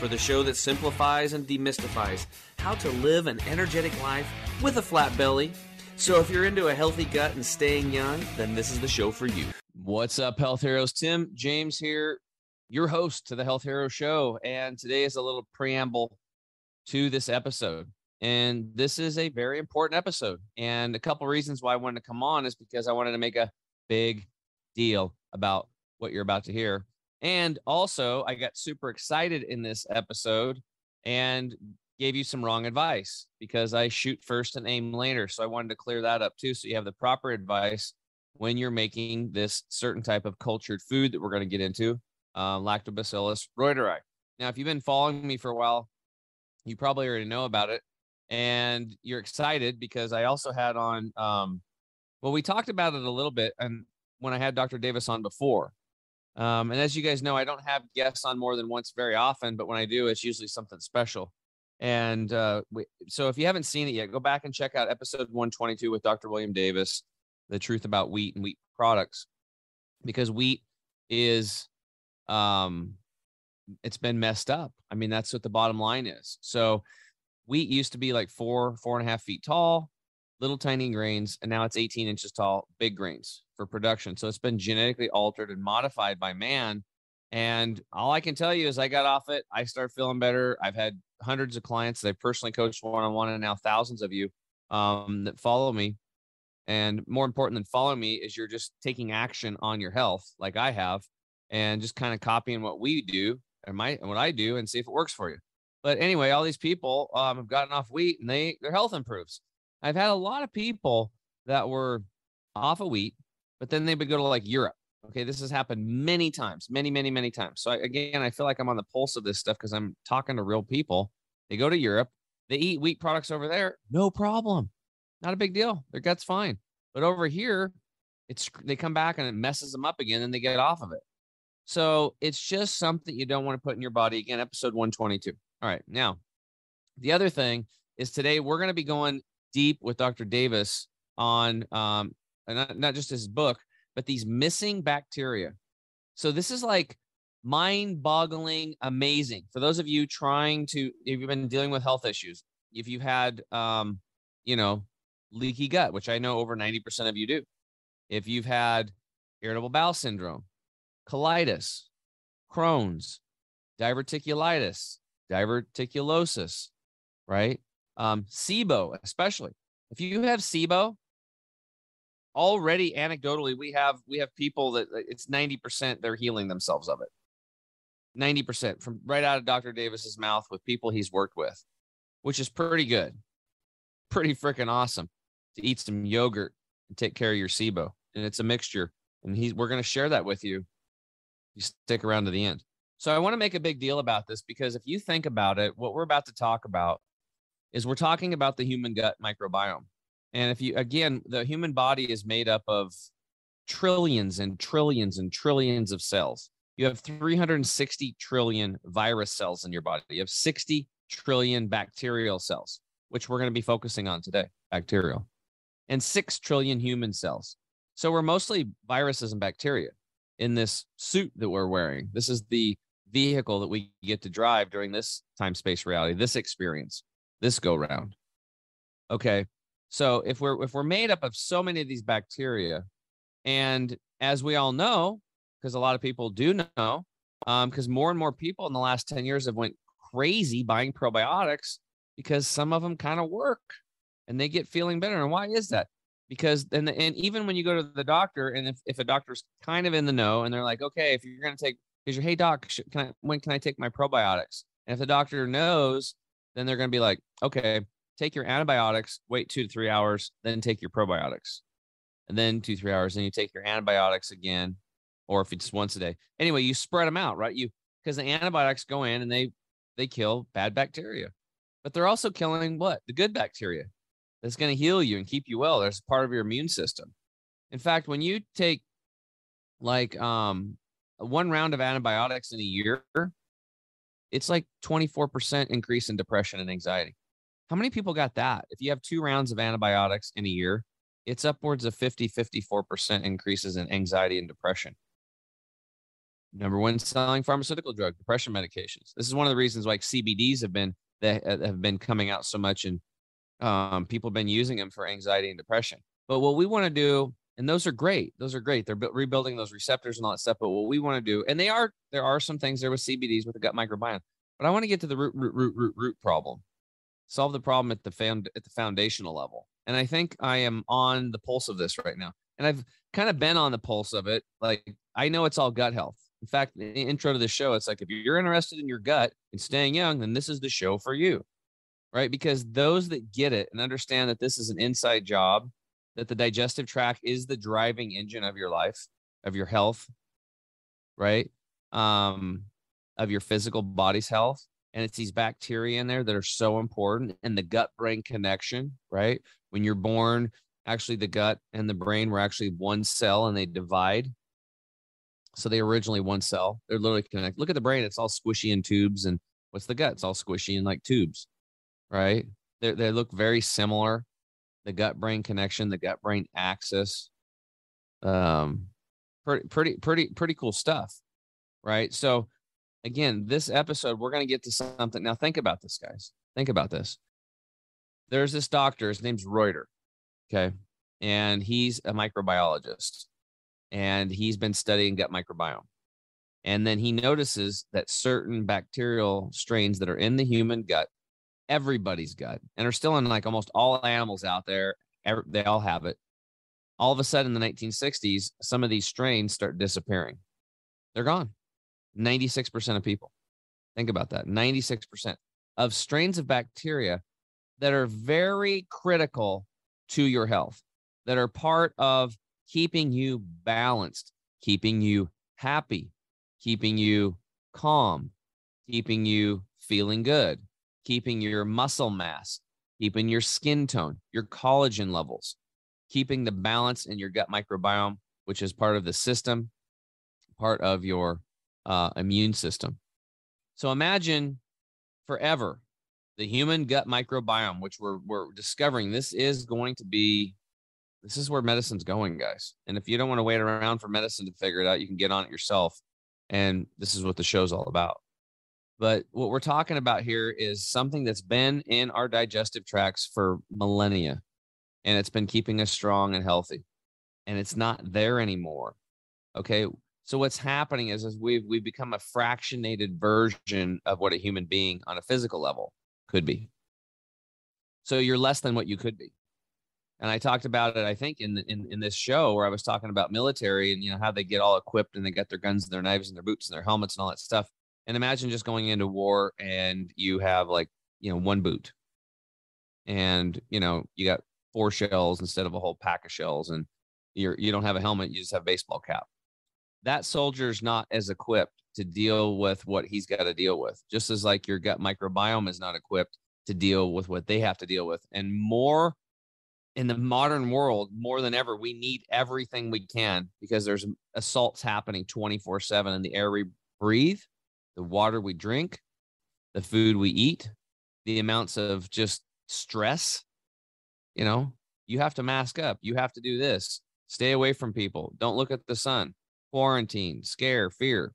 for the show that simplifies and demystifies how to live an energetic life with a flat belly. So, if you're into a healthy gut and staying young, then this is the show for you. What's up, health heroes? Tim James here, your host to the Health Hero Show. And today is a little preamble to this episode. And this is a very important episode. And a couple reasons why I wanted to come on is because I wanted to make a big deal about what you're about to hear. And also, I got super excited in this episode and gave you some wrong advice because I shoot first and aim later. So I wanted to clear that up too. So you have the proper advice when you're making this certain type of cultured food that we're going to get into, uh, Lactobacillus reuteri. Now, if you've been following me for a while, you probably already know about it, and you're excited because I also had on. Um, well, we talked about it a little bit, and when I had Dr. Davis on before. Um, and as you guys know, I don't have guests on more than once very often, but when I do, it's usually something special. And uh, we, so if you haven't seen it yet, go back and check out episode 122 with Dr. William Davis, The Truth About Wheat and Wheat Products, because wheat is, um, it's been messed up. I mean, that's what the bottom line is. So wheat used to be like four, four and a half feet tall, little tiny grains, and now it's 18 inches tall, big grains for production. So it's been genetically altered and modified by man. And all I can tell you is I got off it. I start feeling better. I've had hundreds of clients that I personally coached one on one, and now thousands of you um, that follow me. And more important than following me is you're just taking action on your health, like I have, and just kind of copying what we do and my and what I do, and see if it works for you. But anyway, all these people um, have gotten off wheat, and they their health improves. I've had a lot of people that were off of wheat, but then they would go to like Europe. Okay, this has happened many times, many, many, many times. So I, again, I feel like I'm on the pulse of this stuff because I'm talking to real people. They go to Europe, they eat wheat products over there, no problem, not a big deal. Their gut's fine. But over here, it's they come back and it messes them up again, and they get off of it. So it's just something you don't want to put in your body. Again, episode 122. All right, now the other thing is today we're going to be going deep with Dr. Davis on um, not, not just his book, but these missing bacteria. So this is like mind-boggling, amazing for those of you trying to. If you've been dealing with health issues, if you've had, um, you know, leaky gut, which I know over ninety percent of you do. If you've had irritable bowel syndrome, colitis, Crohn's, diverticulitis, diverticulosis, right? Um, SIBO, especially if you have SIBO, already anecdotally we have we have people that uh, it's 90% they're healing themselves of it. 90% from right out of dr davis's mouth with people he's worked with which is pretty good. Pretty freaking awesome to eat some yogurt and take care of your sibo. And it's a mixture. And he's we're going to share that with you. You stick around to the end. So i want to make a big deal about this because if you think about it what we're about to talk about is we're talking about the human gut microbiome and if you, again, the human body is made up of trillions and trillions and trillions of cells. You have 360 trillion virus cells in your body. You have 60 trillion bacterial cells, which we're going to be focusing on today, bacterial, and 6 trillion human cells. So we're mostly viruses and bacteria in this suit that we're wearing. This is the vehicle that we get to drive during this time space reality, this experience, this go round. Okay. So if we're if we're made up of so many of these bacteria, and as we all know, because a lot of people do know, because um, more and more people in the last 10 years have went crazy buying probiotics because some of them kind of work and they get feeling better. And why is that? Because then and even when you go to the doctor, and if, if a doctor's kind of in the know and they're like, okay, if you're gonna take is your hey doc, can I when can I take my probiotics? And if the doctor knows, then they're gonna be like, okay, take your antibiotics, wait two to three hours, then take your probiotics. And then two, three hours, then you take your antibiotics again, or if it's once a day. Anyway, you spread them out, right? You because the antibiotics go in and they they kill bad bacteria. But they're also killing what? The good bacteria. that's going to heal you and keep you well. There's part of your immune system. In fact, when you take like um one round of antibiotics in a year, it's like 24% increase in depression and anxiety. How many people got that? If you have two rounds of antibiotics in a year, it's upwards of 50, 54% increases in anxiety and depression. Number one selling pharmaceutical drug, depression medications. This is one of the reasons like CBDs have been that have been coming out so much and um, people have been using them for anxiety and depression. But what we want to do, and those are great. Those are great. They're rebuilding those receptors and all that stuff. But what we want to do, and they are, there are some things there with CBDs with the gut microbiome. But I want to get to the root, root, root, root, root problem. Solve the problem at the found at the foundational level. And I think I am on the pulse of this right now. And I've kind of been on the pulse of it. Like I know it's all gut health. In fact, the intro to the show, it's like if you're interested in your gut and staying young, then this is the show for you. Right. Because those that get it and understand that this is an inside job, that the digestive tract is the driving engine of your life, of your health, right? Um, of your physical body's health. And it's these bacteria in there that are so important and the gut brain connection, right? When you're born, actually the gut and the brain were actually one cell and they divide so they originally one cell. They're literally connected. Look at the brain; it's all squishy in tubes, and what's the gut? It's all squishy in like tubes, right? They they look very similar. The gut brain connection, the gut brain axis, um, pretty pretty pretty pretty cool stuff, right? So again, this episode we're going to get to something. Now think about this, guys. Think about this. There's this doctor. His name's Reuter. Okay, and he's a microbiologist and he's been studying gut microbiome. And then he notices that certain bacterial strains that are in the human gut, everybody's gut, and are still in like almost all animals out there, they all have it. All of a sudden, in the 1960s, some of these strains start disappearing. They're gone. 96% of people. Think about that 96% of strains of bacteria that are very critical to your health, that are part of keeping you balanced, keeping you happy, keeping you calm, keeping you feeling good, keeping your muscle mass, keeping your skin tone, your collagen levels, keeping the balance in your gut microbiome, which is part of the system, part of your uh, immune system. So imagine forever the human gut microbiome, which we're, we're discovering this is going to be this is where medicine's going, guys. And if you don't want to wait around for medicine to figure it out, you can get on it yourself. And this is what the show's all about. But what we're talking about here is something that's been in our digestive tracts for millennia, and it's been keeping us strong and healthy. And it's not there anymore. Okay. So what's happening is, is we've we've become a fractionated version of what a human being on a physical level could be. So you're less than what you could be and I talked about it, I think, in, in in this show where I was talking about military and you know how they get all equipped and they got their guns and their knives and their boots and their helmets and all that stuff. And imagine just going into war and you have like you know one boot, and you know you got four shells instead of a whole pack of shells, and you're you don't have a helmet, you just have a baseball cap. That soldier's not as equipped to deal with what he's got to deal with, just as like your gut microbiome is not equipped to deal with what they have to deal with, and more in the modern world more than ever we need everything we can because there's assaults happening 24 7 in the air we breathe the water we drink the food we eat the amounts of just stress. You know you have to mask up. You have to do this. Stay away from people. Don't look at the sun quarantine scare fear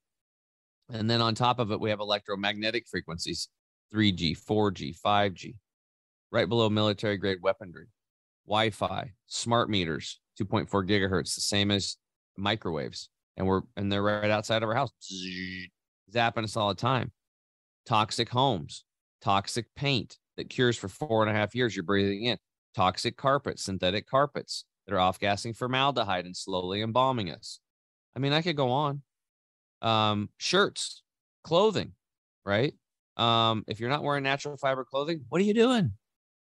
and then on top of it we have electromagnetic frequencies 3g 4g 5g right below military grade weaponry Wi-Fi, smart meters, 2.4 gigahertz, the same as microwaves, and we're and they're right outside of our house, zapping us all the time. Toxic homes, toxic paint that cures for four and a half years. You're breathing in toxic carpets, synthetic carpets that are off gassing formaldehyde and slowly embalming us. I mean, I could go on. Um, shirts, clothing, right? Um, if you're not wearing natural fiber clothing, what are you doing?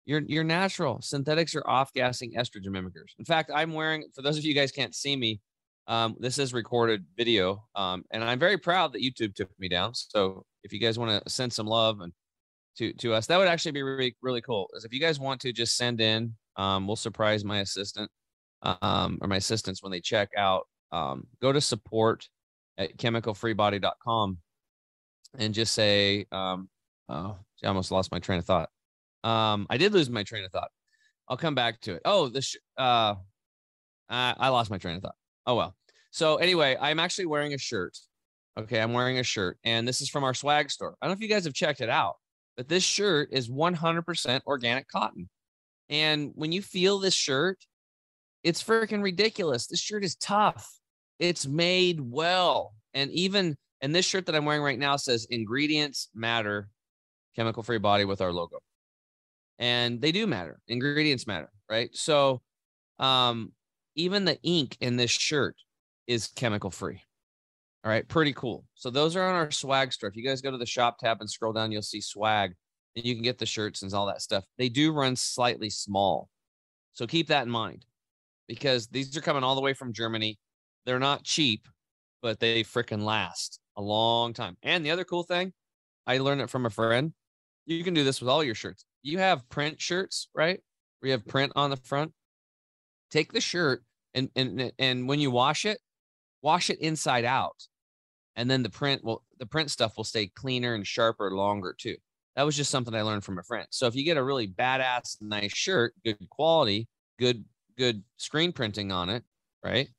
You're you're natural. Synthetics are off-gassing estrogen mimickers. In fact, I'm wearing. For those of you guys can't see me, um, this is recorded video, um, and I'm very proud that YouTube took me down. So if you guys want to send some love and to to us, that would actually be really really cool. Is if you guys want to just send in Um, we'll surprise my assistant um, or my assistants when they check out. Um, go to support at chemicalfreebody.com and just say, um, oh, I almost lost my train of thought. Um, I did lose my train of thought. I'll come back to it. Oh, this, uh, I, I lost my train of thought. Oh, well. So anyway, I'm actually wearing a shirt. Okay. I'm wearing a shirt and this is from our swag store. I don't know if you guys have checked it out, but this shirt is 100% organic cotton. And when you feel this shirt, it's freaking ridiculous. This shirt is tough. It's made well. And even, and this shirt that I'm wearing right now says ingredients matter, chemical free body with our logo. And they do matter. Ingredients matter, right? So, um, even the ink in this shirt is chemical free. All right, pretty cool. So those are on our swag store. If you guys go to the shop tab and scroll down, you'll see swag and you can get the shirts and all that stuff. They do run slightly small. So keep that in mind because these are coming all the way from Germany. They're not cheap, but they freaking last a long time. And the other cool thing, I learned it from a friend. You can do this with all your shirts. You have print shirts, right? Where you have print on the front. Take the shirt and and and when you wash it, wash it inside out. And then the print will the print stuff will stay cleaner and sharper longer too. That was just something I learned from a friend. So if you get a really badass nice shirt, good quality, good good screen printing on it, right?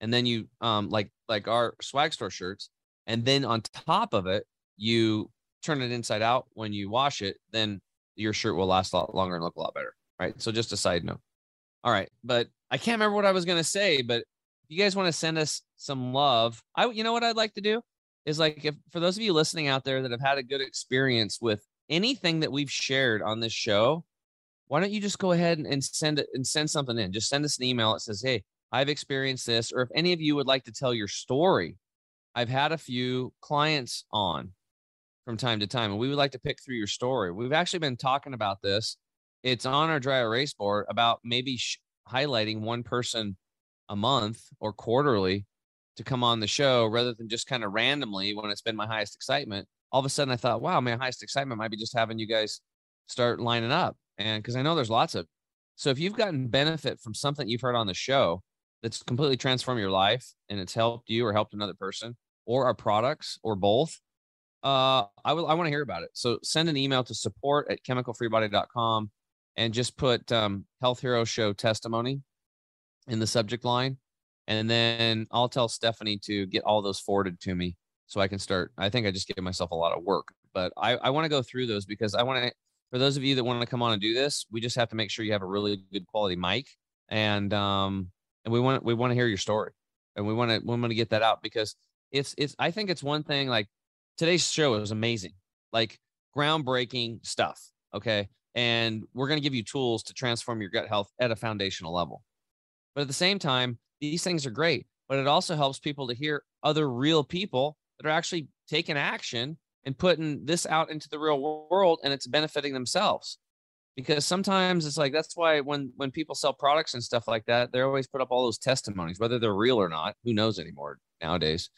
And then you um like like our swag store shirts, and then on top of it, you turn it inside out when you wash it, then your shirt will last a lot longer and look a lot better. Right. So just a side note. All right. But I can't remember what I was gonna say, but if you guys want to send us some love, I you know what I'd like to do is like if for those of you listening out there that have had a good experience with anything that we've shared on this show, why don't you just go ahead and send it and send something in? Just send us an email that says, Hey, I've experienced this. Or if any of you would like to tell your story, I've had a few clients on from time to time, and we would like to pick through your story. We've actually been talking about this. It's on our dry erase board about maybe sh- highlighting one person a month or quarterly to come on the show rather than just kind of randomly when it's been my highest excitement. All of a sudden, I thought, wow, my highest excitement might be just having you guys start lining up. And because I know there's lots of, so if you've gotten benefit from something you've heard on the show that's completely transformed your life and it's helped you or helped another person or our products or both, uh, I will, I want to hear about it. So send an email to support at chemicalfreebody.com and just put um, Health Hero Show testimony in the subject line. And then I'll tell Stephanie to get all those forwarded to me so I can start. I think I just gave myself a lot of work, but I, I want to go through those because I want to, for those of you that want to come on and do this, we just have to make sure you have a really good quality mic. And, um, and we want, we want to hear your story and we want to, we want to get that out because it's, it's, I think it's one thing like today's show is amazing, like groundbreaking stuff. Okay. And we're going to give you tools to transform your gut health at a foundational level. But at the same time, these things are great, but it also helps people to hear other real people that are actually taking action and putting this out into the real world and it's benefiting themselves. Because sometimes it's like that's why when when people sell products and stuff like that, they always put up all those testimonies, whether they're real or not. Who knows anymore nowadays?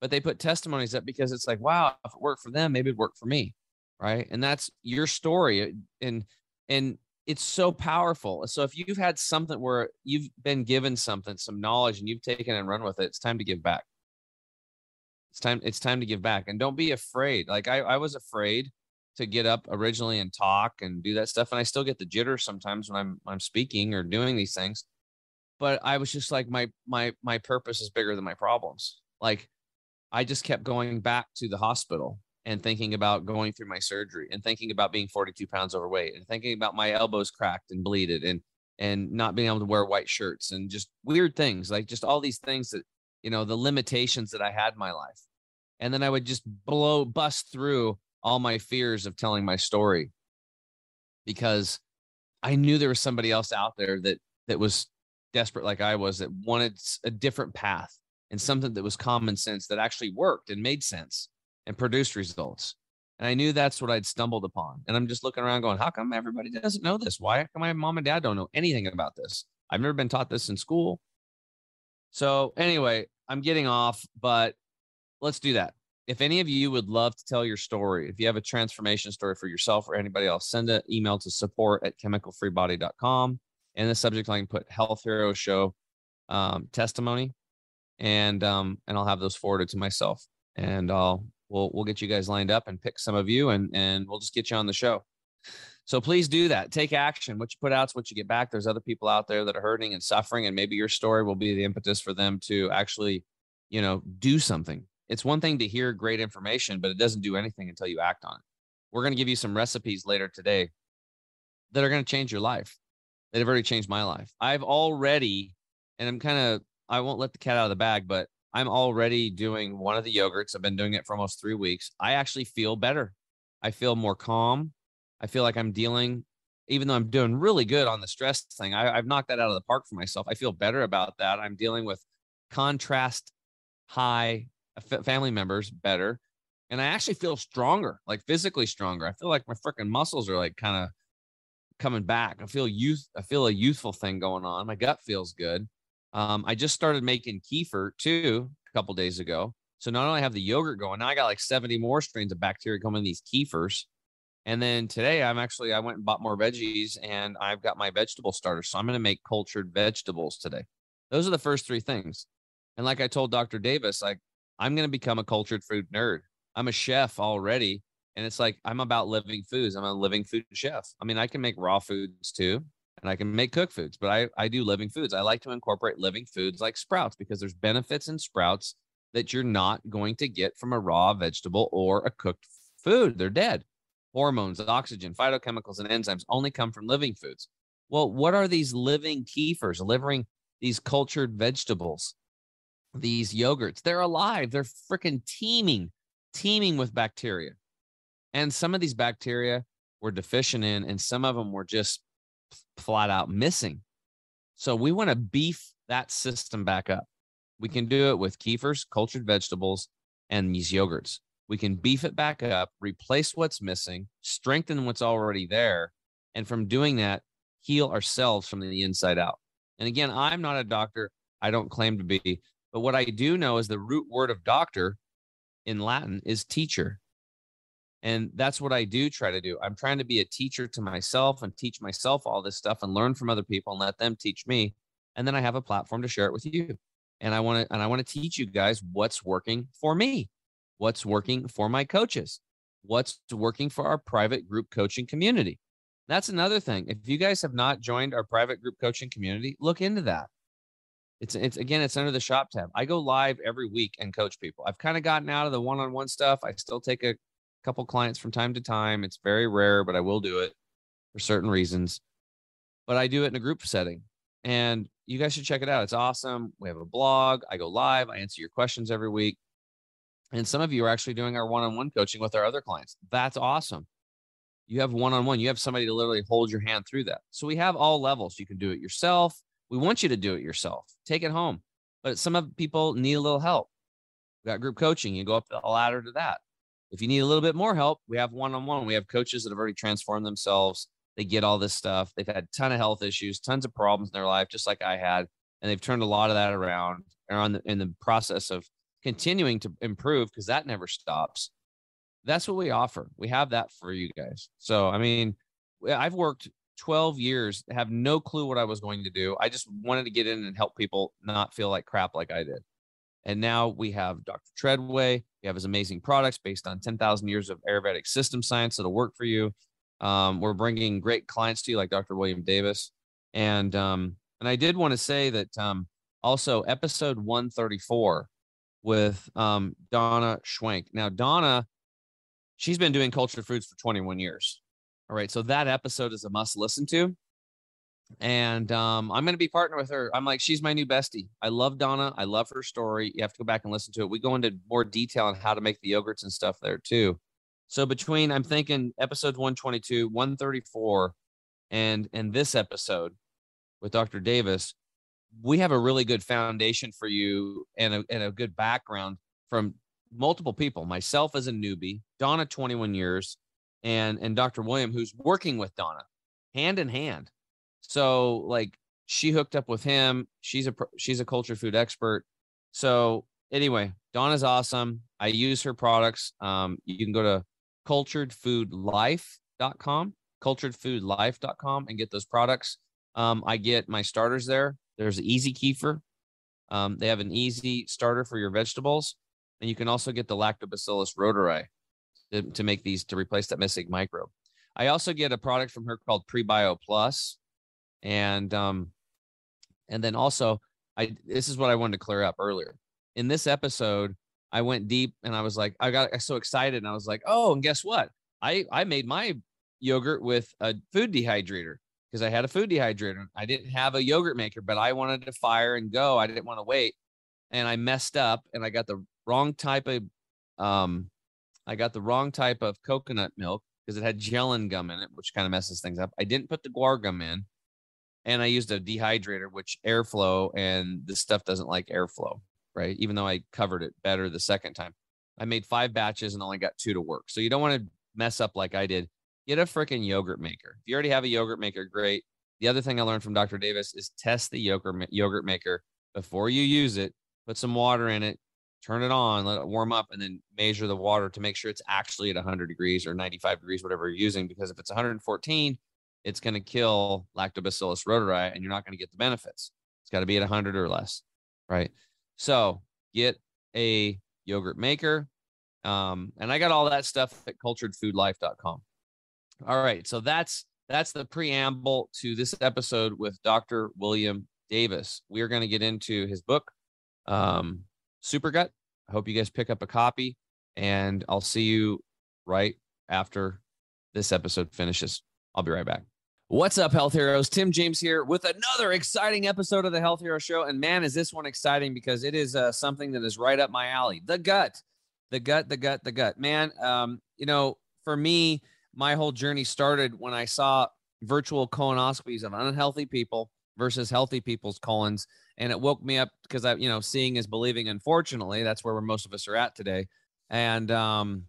But they put testimonies up because it's like, wow, if it worked for them, maybe it'd work for me, right? And that's your story. And and it's so powerful. So if you've had something where you've been given something, some knowledge, and you've taken and run with it, it's time to give back. It's time. It's time to give back, and don't be afraid. Like I, I was afraid to get up originally and talk and do that stuff, and I still get the jitters sometimes when I'm I'm speaking or doing these things. But I was just like my my my purpose is bigger than my problems. Like I just kept going back to the hospital and thinking about going through my surgery and thinking about being 42 pounds overweight and thinking about my elbows cracked and bleeded and and not being able to wear white shirts and just weird things like just all these things that you know the limitations that I had in my life. And then I would just blow bust through all my fears of telling my story because I knew there was somebody else out there that that was desperate like I was that wanted a different path and something that was common sense that actually worked and made sense and produced results. And I knew that's what I'd stumbled upon. And I'm just looking around going, how come everybody doesn't know this? Why come my mom and dad don't know anything about this? I've never been taught this in school. So, anyway, I'm getting off, but let's do that. If any of you would love to tell your story, if you have a transformation story for yourself or anybody else, send an email to support at chemicalfreebody.com and the subject line put Health Hero Show um, testimony, and um, and I'll have those forwarded to myself, and I'll we'll we'll get you guys lined up and pick some of you, and and we'll just get you on the show. So please do that. Take action. What you put out is what you get back. There's other people out there that are hurting and suffering, and maybe your story will be the impetus for them to actually, you know, do something. It's one thing to hear great information, but it doesn't do anything until you act on it. We're going to give you some recipes later today that are going to change your life. That have already changed my life. I've already, and I'm kind of, I won't let the cat out of the bag, but I'm already doing one of the yogurts. I've been doing it for almost three weeks. I actually feel better. I feel more calm. I feel like I'm dealing, even though I'm doing really good on the stress thing, I, have knocked that out of the park for myself. I feel better about that. I'm dealing with contrast high family members better. And I actually feel stronger, like physically stronger. I feel like my freaking muscles are like kind of coming back. I feel youth. I feel a youthful thing going on. My gut feels good. Um, I just started making kefir too a couple days ago. So not only have the yogurt going, now I got like 70 more strains of bacteria coming in these kefirs. And then today I'm actually I went and bought more veggies and I've got my vegetable starter. So I'm going to make cultured vegetables today. Those are the first three things. And like I told Dr. Davis, like I'm going to become a cultured food nerd. I'm a chef already. And it's like I'm about living foods. I'm a living food chef. I mean, I can make raw foods too, and I can make cooked foods, but I, I do living foods. I like to incorporate living foods like sprouts because there's benefits in sprouts that you're not going to get from a raw vegetable or a cooked food. They're dead. Hormones, oxygen, phytochemicals, and enzymes only come from living foods. Well, what are these living kefirs, living these cultured vegetables? These yogurts. They're alive. They're freaking teeming, teeming with bacteria. And some of these bacteria were deficient in, and some of them were just flat out missing. So we want to beef that system back up. We can do it with kefirs, cultured vegetables, and these yogurts. We can beef it back up, replace what's missing, strengthen what's already there. And from doing that, heal ourselves from the inside out. And again, I'm not a doctor. I don't claim to be, but what I do know is the root word of doctor in Latin is teacher. And that's what I do try to do. I'm trying to be a teacher to myself and teach myself all this stuff and learn from other people and let them teach me. And then I have a platform to share it with you. And I want to and I want to teach you guys what's working for me, what's working for my coaches, what's working for our private group coaching community. That's another thing. If you guys have not joined our private group coaching community, look into that. It's it's again, it's under the shop tab. I go live every week and coach people. I've kind of gotten out of the one-on-one stuff. I still take a couple clients from time to time. It's very rare, but I will do it for certain reasons. But I do it in a group setting. And you guys should check it out. It's awesome. We have a blog. I go live. I answer your questions every week. And some of you are actually doing our one-on-one coaching with our other clients. That's awesome. You have one-on-one. You have somebody to literally hold your hand through that. So we have all levels. You can do it yourself. We want you to do it yourself. Take it home. But some of people need a little help. We got group coaching. You go up the ladder to that. If you need a little bit more help, we have one on one. We have coaches that have already transformed themselves. They get all this stuff. They've had a ton of health issues, tons of problems in their life, just like I had. And they've turned a lot of that around. Are on the, in the process of continuing to improve because that never stops. That's what we offer. We have that for you guys. So, I mean, I've worked 12 years, have no clue what I was going to do. I just wanted to get in and help people not feel like crap like I did. And now we have Dr. Treadway. We have his amazing products based on 10,000 years of Ayurvedic system science that'll work for you. Um, we're bringing great clients to you like Dr. William Davis. And, um, and I did want to say that um, also episode 134 with um, Donna Schwenk. Now, Donna, she's been doing cultured foods for 21 years. All right. So that episode is a must listen to. And um, I'm going to be partner with her. I'm like, she's my new bestie. I love Donna. I love her story. You have to go back and listen to it. We go into more detail on how to make the yogurts and stuff there too. So between, I'm thinking episode 122, 134, and and this episode with Dr. Davis, we have a really good foundation for you and a, and a good background from multiple people. Myself as a newbie, Donna, 21 years, and and Dr. William, who's working with Donna hand in hand. So like she hooked up with him. She's a she's a culture food expert. So anyway, Donna's awesome. I use her products. Um, you can go to culturedfoodlife.com, culturedfoodlife.com, and get those products. Um, I get my starters there. There's easy kefir. Um, they have an easy starter for your vegetables, and you can also get the Lactobacillus reuteri to, to make these to replace that missing microbe. I also get a product from her called Prebio Plus, and um, and then also I this is what I wanted to clear up earlier. In this episode, I went deep and I was like, I got so excited and I was like, oh, and guess what? I I made my yogurt with a food dehydrator because I had a food dehydrator. I didn't have a yogurt maker, but I wanted to fire and go. I didn't want to wait, and I messed up and I got the wrong type of um, I got the wrong type of coconut milk because it had gellan gum in it, which kind of messes things up. I didn't put the guar gum in, and I used a dehydrator, which airflow and this stuff doesn't like airflow, right? Even though I covered it better the second time. I made five batches and only got two to work. So you don't want to mess up like I did get a freaking yogurt maker. If you already have a yogurt maker, great. The other thing I learned from Dr. Davis is test the yogurt yogurt maker before you use it. Put some water in it, turn it on, let it warm up, and then measure the water to make sure it's actually at 100 degrees or 95 degrees, whatever you're using. Because if it's 114, it's going to kill Lactobacillus reuteri, and you're not going to get the benefits. It's got to be at 100 or less, right? So get a yogurt maker. Um, and I got all that stuff at culturedfoodlife.com. All right. So that's that's the preamble to this episode with Dr. William Davis. We are going to get into his book, um, Super Gut. I hope you guys pick up a copy, and I'll see you right after this episode finishes. I'll be right back. What's up, health heroes? Tim James here with another exciting episode of the Health Hero Show. And man, is this one exciting because it is uh, something that is right up my alley. The gut, the gut, the gut, the gut. Man, um, you know, for me, my whole journey started when I saw virtual colonoscopies of unhealthy people versus healthy people's colons. And it woke me up because I, you know, seeing is believing. Unfortunately, that's where most of us are at today. And um,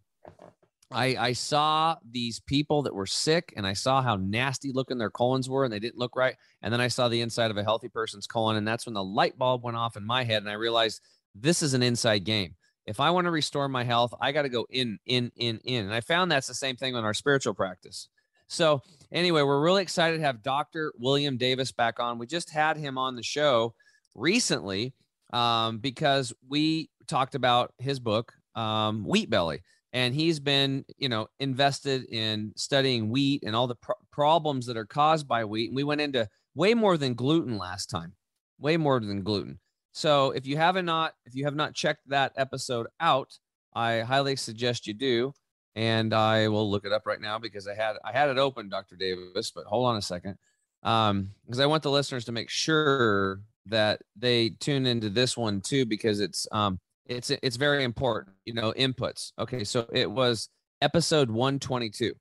I, I saw these people that were sick and I saw how nasty looking their colons were and they didn't look right. And then I saw the inside of a healthy person's colon. And that's when the light bulb went off in my head. And I realized this is an inside game if I want to restore my health, I got to go in, in, in, in. And I found that's the same thing in our spiritual practice. So, anyway, we're really excited to have Dr. William Davis back on. We just had him on the show recently um, because we talked about his book, um, Wheat Belly. And he's been, you know, invested in studying wheat and all the problems that are caused by wheat. And we went into way more than gluten last time, way more than gluten. So if you haven't not, if you have not checked that episode out, I highly suggest you do. And I will look it up right now because I had I had it open, Dr. Davis, but hold on a second. Um, because I want the listeners to make sure that they tune into this one too, because it's um it's it's very important, you know, inputs. Okay, so it was episode 122.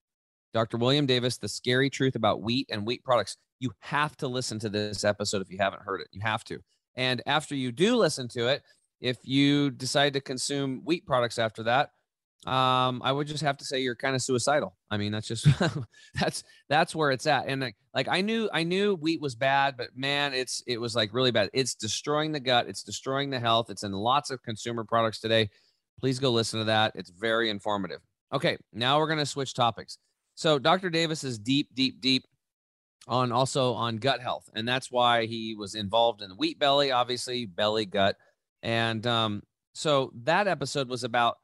Dr. William Davis, The Scary Truth About Wheat and Wheat Products. You have to listen to this episode if you haven't heard it. You have to. And after you do listen to it, if you decide to consume wheat products after that, um, I would just have to say you're kind of suicidal. I mean, that's just that's that's where it's at. And like, like I knew I knew wheat was bad, but man, it's it was like really bad. It's destroying the gut. It's destroying the health. It's in lots of consumer products today. Please go listen to that. It's very informative. Okay, now we're gonna switch topics. So Dr. Davis is deep, deep, deep on also on gut health, and that's why he was involved in the wheat belly, obviously belly gut, and um, so that episode was about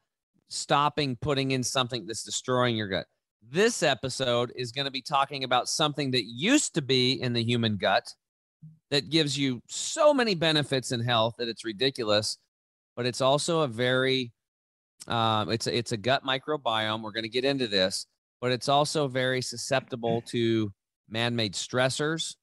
stopping putting in something that's destroying your gut. This episode is going to be talking about something that used to be in the human gut that gives you so many benefits in health that it's ridiculous, but it's also a very um, it's a, it's a gut microbiome. We're going to get into this, but it's also very susceptible to man-made stressors.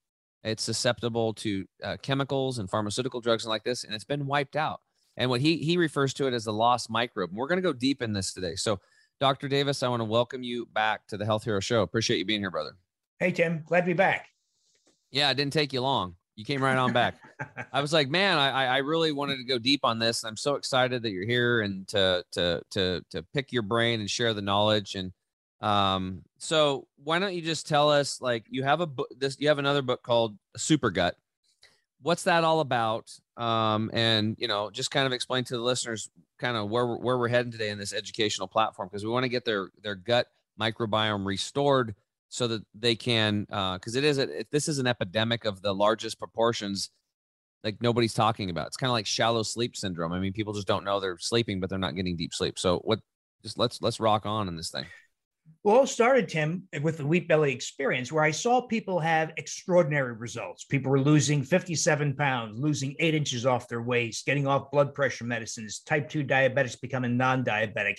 It's susceptible to uh, chemicals and pharmaceutical drugs and like this, and it's been wiped out. And what he he refers to it as the lost microbe. And we're going to go deep in this today. So, Dr. Davis, I want to welcome you back to the Health Hero Show. Appreciate you being here, brother. Hey, Tim. Glad to be back. Yeah, it didn't take you long. You came right on back. I was like, man, I I really wanted to go deep on this. I'm so excited that you're here and to to to to pick your brain and share the knowledge. And um, so why don't you just tell us like you have a book this you have another book called Super Gut. What's that all about? Um, and you know, just kind of explain to the listeners kind of where we're, where we're heading today in this educational platform because we want to get their their gut microbiome restored so that they can because uh, it is a, this is an epidemic of the largest proportions like nobody's talking about. It's kind of like shallow sleep syndrome. I mean, people just don't know they're sleeping, but they're not getting deep sleep. So what? Just let's let's rock on in this thing. Well, it started, Tim, with the wheat belly experience, where I saw people have extraordinary results. People were losing 57 pounds, losing eight inches off their waist, getting off blood pressure medicines, type 2 diabetics becoming non diabetic.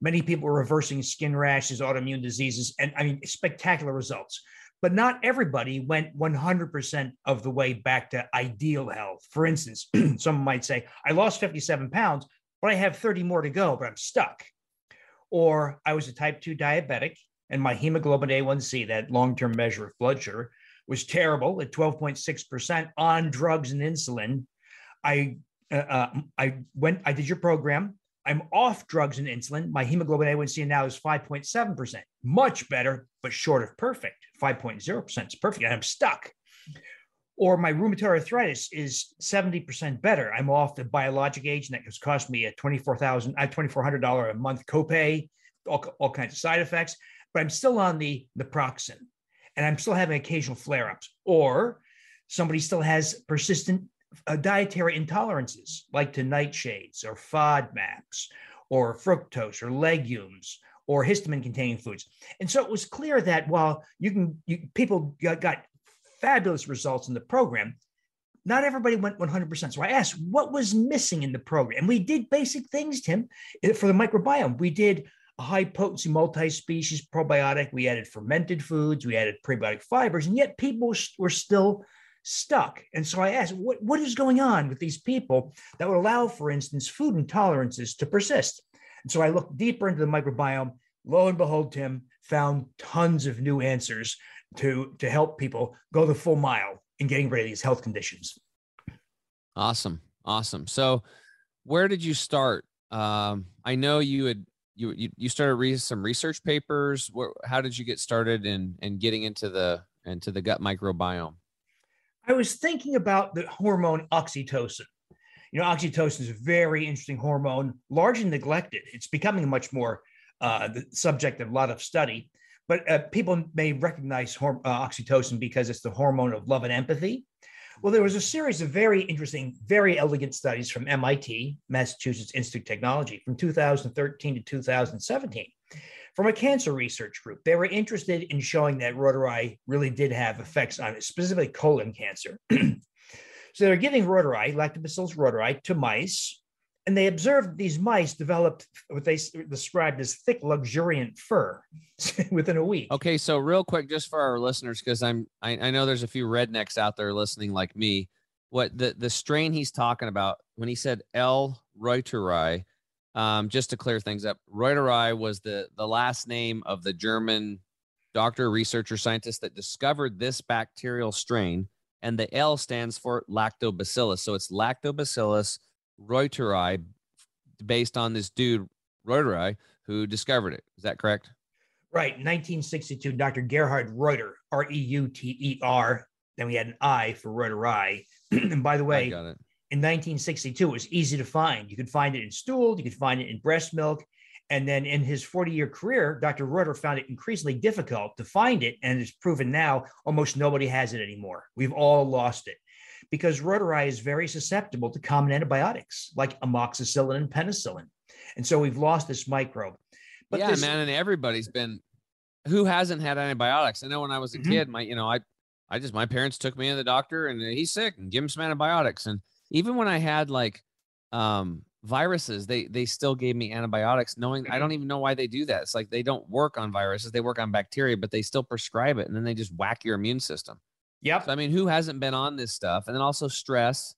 Many people were reversing skin rashes, autoimmune diseases, and I mean, spectacular results. But not everybody went 100% of the way back to ideal health. For instance, someone might say, I lost 57 pounds, but I have 30 more to go, but I'm stuck or I was a type 2 diabetic and my hemoglobin A1C, that long term measure of blood sugar, was terrible at 12.6% on drugs and insulin. I, uh, uh, I went, I did your program. I'm off drugs and insulin. My hemoglobin A1C now is 5.7%, much better, but short of perfect. 5.0% is perfect. And I'm stuck or my rheumatoid arthritis is 70% better. I'm off the biologic agent that has cost me a $24,000, uh, $2,400 a month copay, all, all kinds of side effects, but I'm still on the naproxen and I'm still having occasional flare ups. Or somebody still has persistent uh, dietary intolerances like to nightshades or FODMAPs or fructose or legumes or histamine containing foods. And so it was clear that while you can, you, people got, got fabulous results in the program. Not everybody went 100%. So I asked, what was missing in the program? And we did basic things, Tim, eh, for the microbiome. We did a high potency multi species probiotic. We added fermented foods. We added prebiotic fibers. And yet people were still stuck. And so I asked, what, what is going on with these people that would allow, for instance, food intolerances to persist? And so I looked deeper into the microbiome. Lo and behold, Tim found tons of new answers to to help people go the full mile in getting rid of these health conditions. Awesome, awesome. So, where did you start? Um, I know you had you you, you started reading some research papers. Where, how did you get started in in getting into the into the gut microbiome? I was thinking about the hormone oxytocin. You know, oxytocin is a very interesting hormone, largely neglected. It's becoming much more uh, the subject of a lot of study. But uh, people may recognize horm- uh, oxytocin because it's the hormone of love and empathy. Well, there was a series of very interesting, very elegant studies from MIT, Massachusetts Institute of Technology, from 2013 to 2017, from a cancer research group. They were interested in showing that reuteri really did have effects on specifically colon cancer. so they're giving reuteri, lactobacillus reuteri, to mice and they observed these mice developed what they described as thick, luxuriant fur within a week. Okay, so real quick, just for our listeners, because I'm I, I, know there's a few rednecks out there listening like me. What the the strain he's talking about when he said L. reuteri, um, just to clear things up, reuteri was the the last name of the German doctor, researcher, scientist that discovered this bacterial strain, and the L stands for lactobacillus. So it's lactobacillus reuteri based on this dude Reuteri who discovered it. Is that correct? Right. 1962, Dr. Gerhard Reuter, R E U T E R. Then we had an I for Reuteri. and by the way, in 1962, it was easy to find. You could find it in stool, you could find it in breast milk. And then in his 40 year career, Dr. Reuter found it increasingly difficult to find it. And it's proven now almost nobody has it anymore. We've all lost it because reuteri is very susceptible to common antibiotics like amoxicillin and penicillin. And so we've lost this microbe. But yeah, this, man, and everybody's been who hasn't had antibiotics? I know when I was a mm-hmm. kid, my you know, I I just my parents took me to the doctor and he's sick and give him some antibiotics. And even when I had like um viruses, they they still gave me antibiotics, knowing I don't mm-hmm. even know why they do that. It's like they don't work on viruses, they work on bacteria, but they still prescribe it and then they just whack your immune system. Yep. So, I mean, who hasn't been on this stuff? And then also stress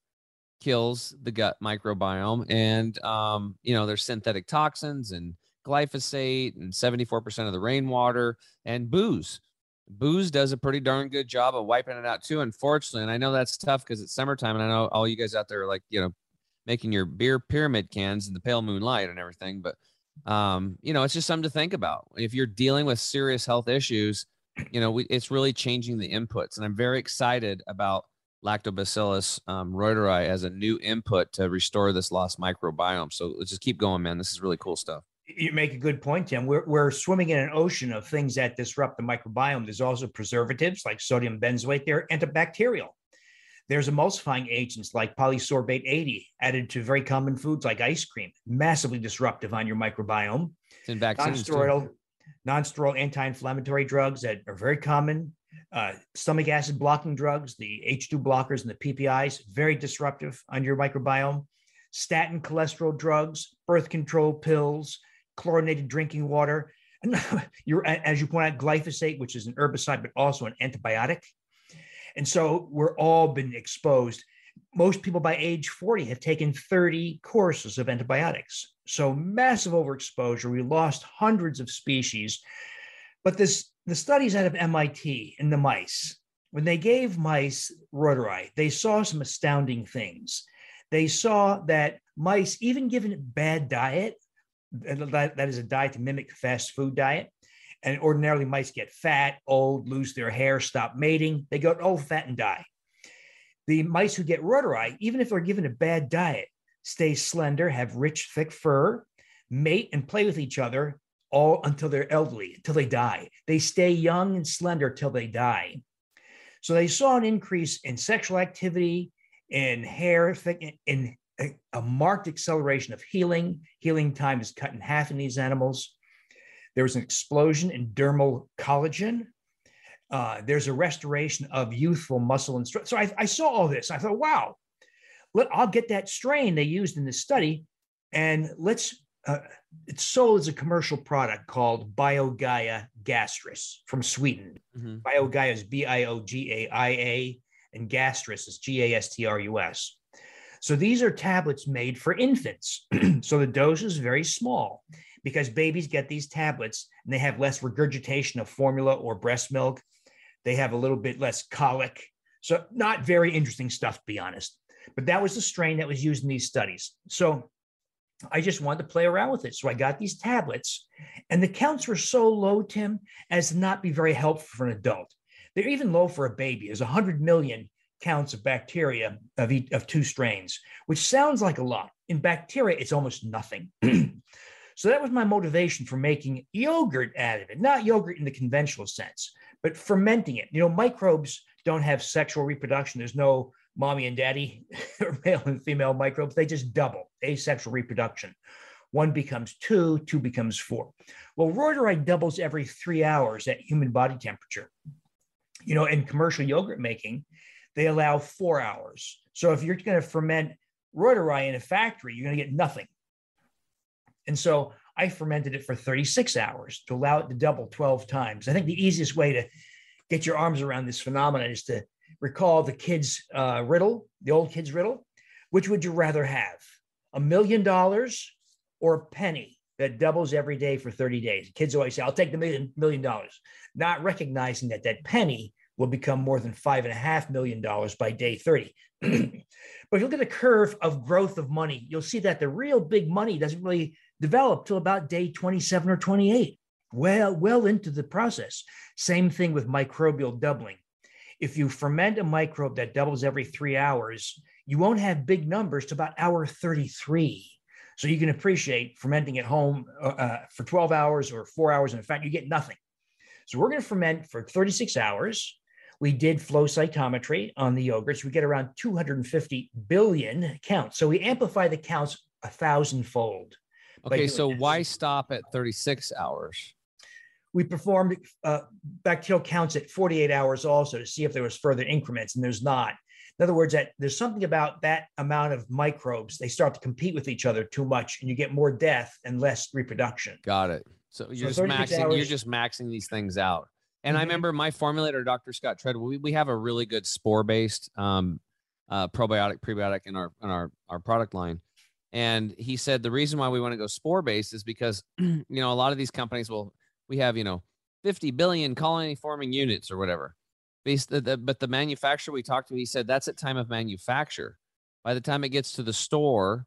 kills the gut microbiome. And, um, you know, there's synthetic toxins and glyphosate and 74% of the rainwater and booze. Booze does a pretty darn good job of wiping it out too, unfortunately. And I know that's tough because it's summertime. And I know all you guys out there are like, you know, making your beer pyramid cans in the pale moonlight and everything. But, um, you know, it's just something to think about. If you're dealing with serious health issues, you know, we, it's really changing the inputs. And I'm very excited about lactobacillus um, reuteri as a new input to restore this lost microbiome. So let's just keep going, man. This is really cool stuff. You make a good point, Tim. We're, we're swimming in an ocean of things that disrupt the microbiome. There's also preservatives like sodium benzoate. They're antibacterial. There's emulsifying agents like polysorbate 80 added to very common foods like ice cream, massively disruptive on your microbiome. It's in vaccines. Non-steroidal, non-steroidal anti-inflammatory drugs that are very common. Uh, stomach acid blocking drugs, the H2 blockers and the PPIs, very disruptive on your microbiome. Statin cholesterol drugs, birth control pills, chlorinated drinking water. You're, as you point out, glyphosate, which is an herbicide, but also an antibiotic. And so we're all been exposed. Most people by age 40 have taken 30 courses of antibiotics. So massive overexposure. We lost hundreds of species. But this the studies out of MIT in the mice, when they gave mice reuteri, they saw some astounding things. They saw that mice, even given a bad diet, that, is a diet to mimic fast food diet, and ordinarily mice get fat, old, lose their hair, stop mating. They go old, fat, and die. The mice who get reuteri, even if they're given a bad diet, stay slender, have rich, thick fur, mate, and play with each other all until they're elderly, until they die. They stay young and slender till they die. So they saw an increase in sexual activity, in hair, thick, in a, a marked acceleration of healing. Healing time is cut in half in these animals. There was an explosion in dermal collagen. Uh, there's a restoration of youthful muscle and strength. So I, I, saw all this. I thought, wow, let, I'll get that strain they used in this study and let's, uh, it's sold as a commercial product called BioGaia Gastrus from Sweden. Mm-hmm. BioGaia is B I O G A I A, and Gastrus is G A S T R U S. So these are tablets made for infants. so the dose is very small because babies get these tablets and they have less regurgitation of formula or breast milk. They have a little bit less colic. So, not very interesting stuff, to be honest. But that was the strain that was used in these studies. So, I just wanted to play around with it. So, I got these tablets, and the counts were so low, Tim, as to not be very helpful for an adult. They're even low for a baby. There's 100 million counts of bacteria of, each, of two strains, which sounds like a lot. In bacteria, it's almost nothing. So that was my motivation for making yogurt out of it, not yogurt in the conventional sense, but fermenting it. You know, microbes don't have sexual reproduction. There's no mommy and daddy or male and female microbes. They just double asexual reproduction. One becomes two, two becomes four. Well, reuteri doubles every three hours at human body temperature. You know, in commercial yogurt making, they allow four hours. So if you're going to ferment reuteri in a factory, you're going to get nothing. And so I fermented it for 36 hours to allow it to double 12 times. I think the easiest way to get your arms around this phenomenon is to recall the kids' uh, riddle, the old kids' riddle. Which would you rather have? A million dollars or a penny that doubles every day for 30 days? Kids always say, I'll take the million million dollars, not recognizing that that penny will become more than five and a half million dollars by day 30. but if you look at the curve of growth of money, you'll see that the real big money doesn't really develop till about day 27 or 28, well, well into the process. Same thing with microbial doubling. If you ferment a microbe that doubles every three hours, you won't have big numbers to about hour 33. So you can appreciate fermenting at home uh, uh for 12 hours or four hours. And in fact, you get nothing. So we're going to ferment for 36 hours. We did flow cytometry on the yogurts. We get around 250 billion counts. So we amplify the counts a thousandfold. Okay, so why stop at 36 hours? We performed uh, bacterial counts at 48 hours also to see if there was further increments, and there's not. In other words, that there's something about that amount of microbes, they start to compete with each other too much, and you get more death and less reproduction. Got it. So you're so just maxing, hours, you're just maxing these things out. And mm-hmm. I remember my formulator, Dr. Scott Treadwell, we, we have a really good spore-based um, uh, probiotic, prebiotic in our in our our product line. And he said the reason why we want to go spore based is because, you know, a lot of these companies will, we have, you know, 50 billion colony forming units or whatever. But the manufacturer we talked to, he said that's at time of manufacture. By the time it gets to the store,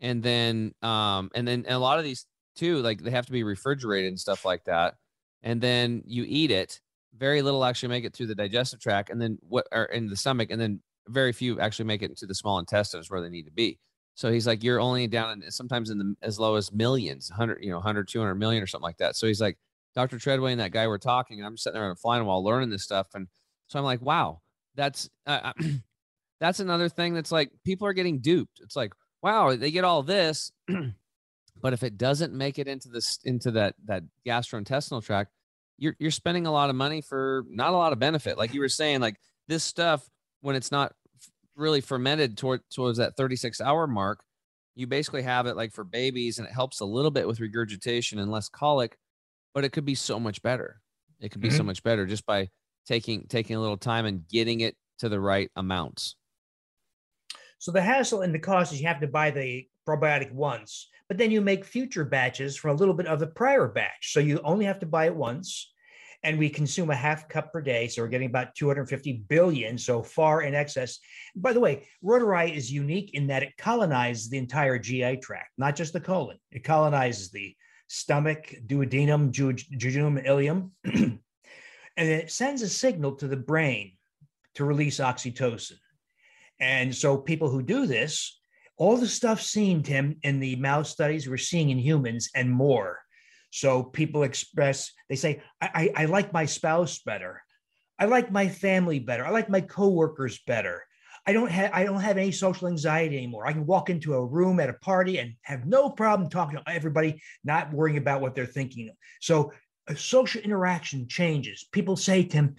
and then, um, and then and a lot of these too, like they have to be refrigerated and stuff like that. And then you eat it. Very little actually make it through the digestive tract, and then what, or in the stomach, and then very few actually make it into the small intestines where they need to be. So he's like, you're only down in, sometimes in the as low as millions, 100, you know, 100, 200 million or something like that. So he's like, Dr. Treadway and that guy were talking, and I'm sitting there on a flying wall learning this stuff. And so I'm like, wow, that's, uh, that's another thing that's like people are getting duped. It's like, wow, they get all this, but if it doesn't make it into this, into that, that gastrointestinal tract, you're, you're spending a lot of money for not a lot of benefit. Like you were saying, like this stuff, when it's not really fermented toward, towards that 36 hour mark, you basically have it like for babies and it helps a little bit with regurgitation and less colic, but it could be so much better. It could be mm-hmm. so much better just by taking taking a little time and getting it to the right amounts. So the hassle and the cost is you have to buy the probiotic once, but then you make future batches from a little bit of the prior batch. So you only have to buy it once and we consume a half cup per day. So we're getting about 250 billion, so far in excess. By the way, Reuteri is unique in that it colonizes the entire GI tract, not just the colon. It colonizes the stomach, duodenum, jejunum, ileum, and it sends a signal to the brain to release oxytocin. And so people who do this, all the stuff seen, Tim, in the mouse studies we're seeing in humans and more so people express, they say, I, I, I like my spouse better. I like my family better. I like my coworkers better. I don't have I don't have any social anxiety anymore. I can walk into a room at a party and have no problem talking to everybody, not worrying about what they're thinking. So a social interaction changes. People say, Tim,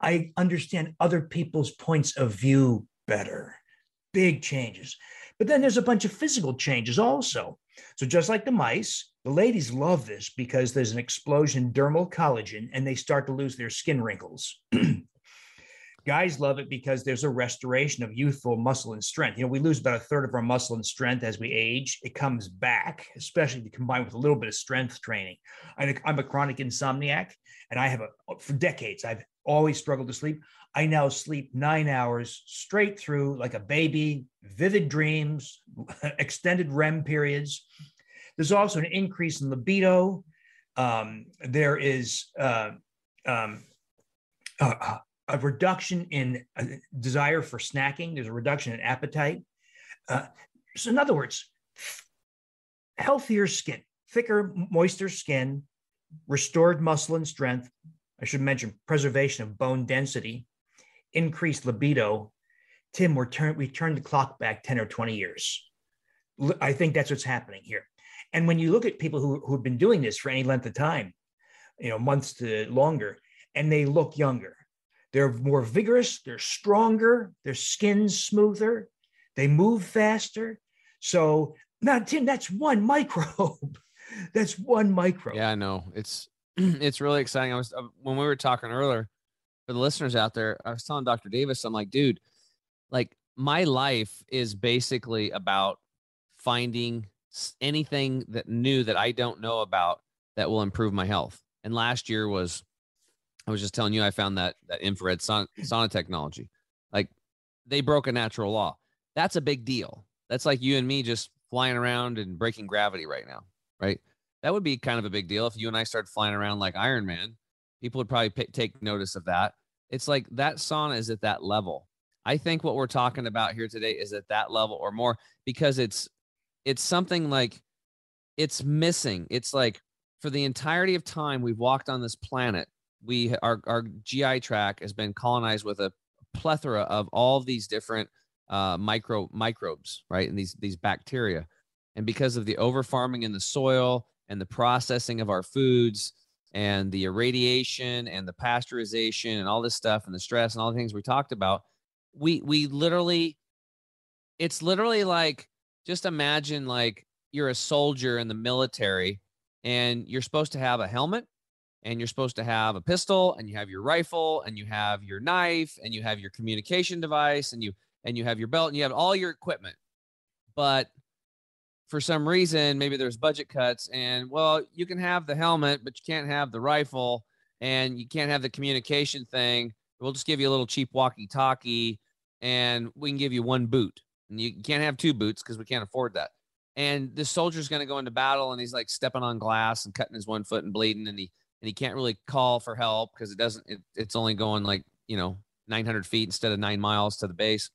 I understand other people's points of view better. Big changes. But then there's a bunch of physical changes also. So just like the mice, the ladies love this because there's an explosion dermal collagen and they start to lose their skin wrinkles. Guys love it because there's a restoration of youthful muscle and strength. You know, we lose about a third of our muscle and strength as we age. It comes back, especially if you combine with a little bit of strength training. I'm a chronic insomniac and I have a, for decades, I've always struggled to sleep. I now sleep nine hours straight through like a baby, vivid dreams, extended REM periods. There's also an increase in libido. Um, there is uh, um, a, a, reduction in uh, desire for snacking. There's a reduction in appetite. Uh, so, in other words, healthier skin, thicker, moister skin, restored muscle and strength. I should mention preservation of bone density, increased libido. Tim, we're turn, we turned the clock back 10 or 20 years. I think that's what's happening here. And when you look at people who, who've been doing this for any length of time, you know, months to longer, and they look younger, they're more vigorous, they're stronger, their skin's smoother, they move faster. So now, Tim, that's one microbe. that's one microbe. Yeah, I know. It's it's really exciting. I was uh, when we were talking earlier for the listeners out there. I was telling Dr. Davis, I'm like, dude, like my life is basically about finding anything that new that I don't know about that will improve my health. And last year was, I was just telling you, I found that that infrared sauna, sauna technology. Like they broke a natural law. That's a big deal. That's like you and me just flying around and breaking gravity right now, right? That would be kind of a big deal if you and I started flying around like Iron Man. People would probably p- take notice of that. It's like that sauna is at that level. I think what we're talking about here today is at that level or more because it's it's something like it's missing. It's like for the entirety of time we've walked on this planet, we our our GI tract has been colonized with a plethora of all these different uh, micro microbes, right? And these these bacteria, and because of the over farming in the soil and the processing of our foods and the irradiation and the pasteurization and all this stuff and the stress and all the things we talked about, we we literally, it's literally like just imagine like you're a soldier in the military and you're supposed to have a helmet and you're supposed to have a pistol and you have your rifle and you have your knife and you have your communication device and you and you have your belt and you have all your equipment. But for some reason maybe there's budget cuts and well you can have the helmet but you can't have the rifle and you can't have the communication thing. We'll just give you a little cheap walkie talkie and we can give you one boot. And you can't have two boots because we can't afford that. And this soldier's going to go into battle and he's like stepping on glass and cutting his one foot and bleeding and he and he can't really call for help because it doesn't it, it's only going like you know 900 feet instead of nine miles to the base.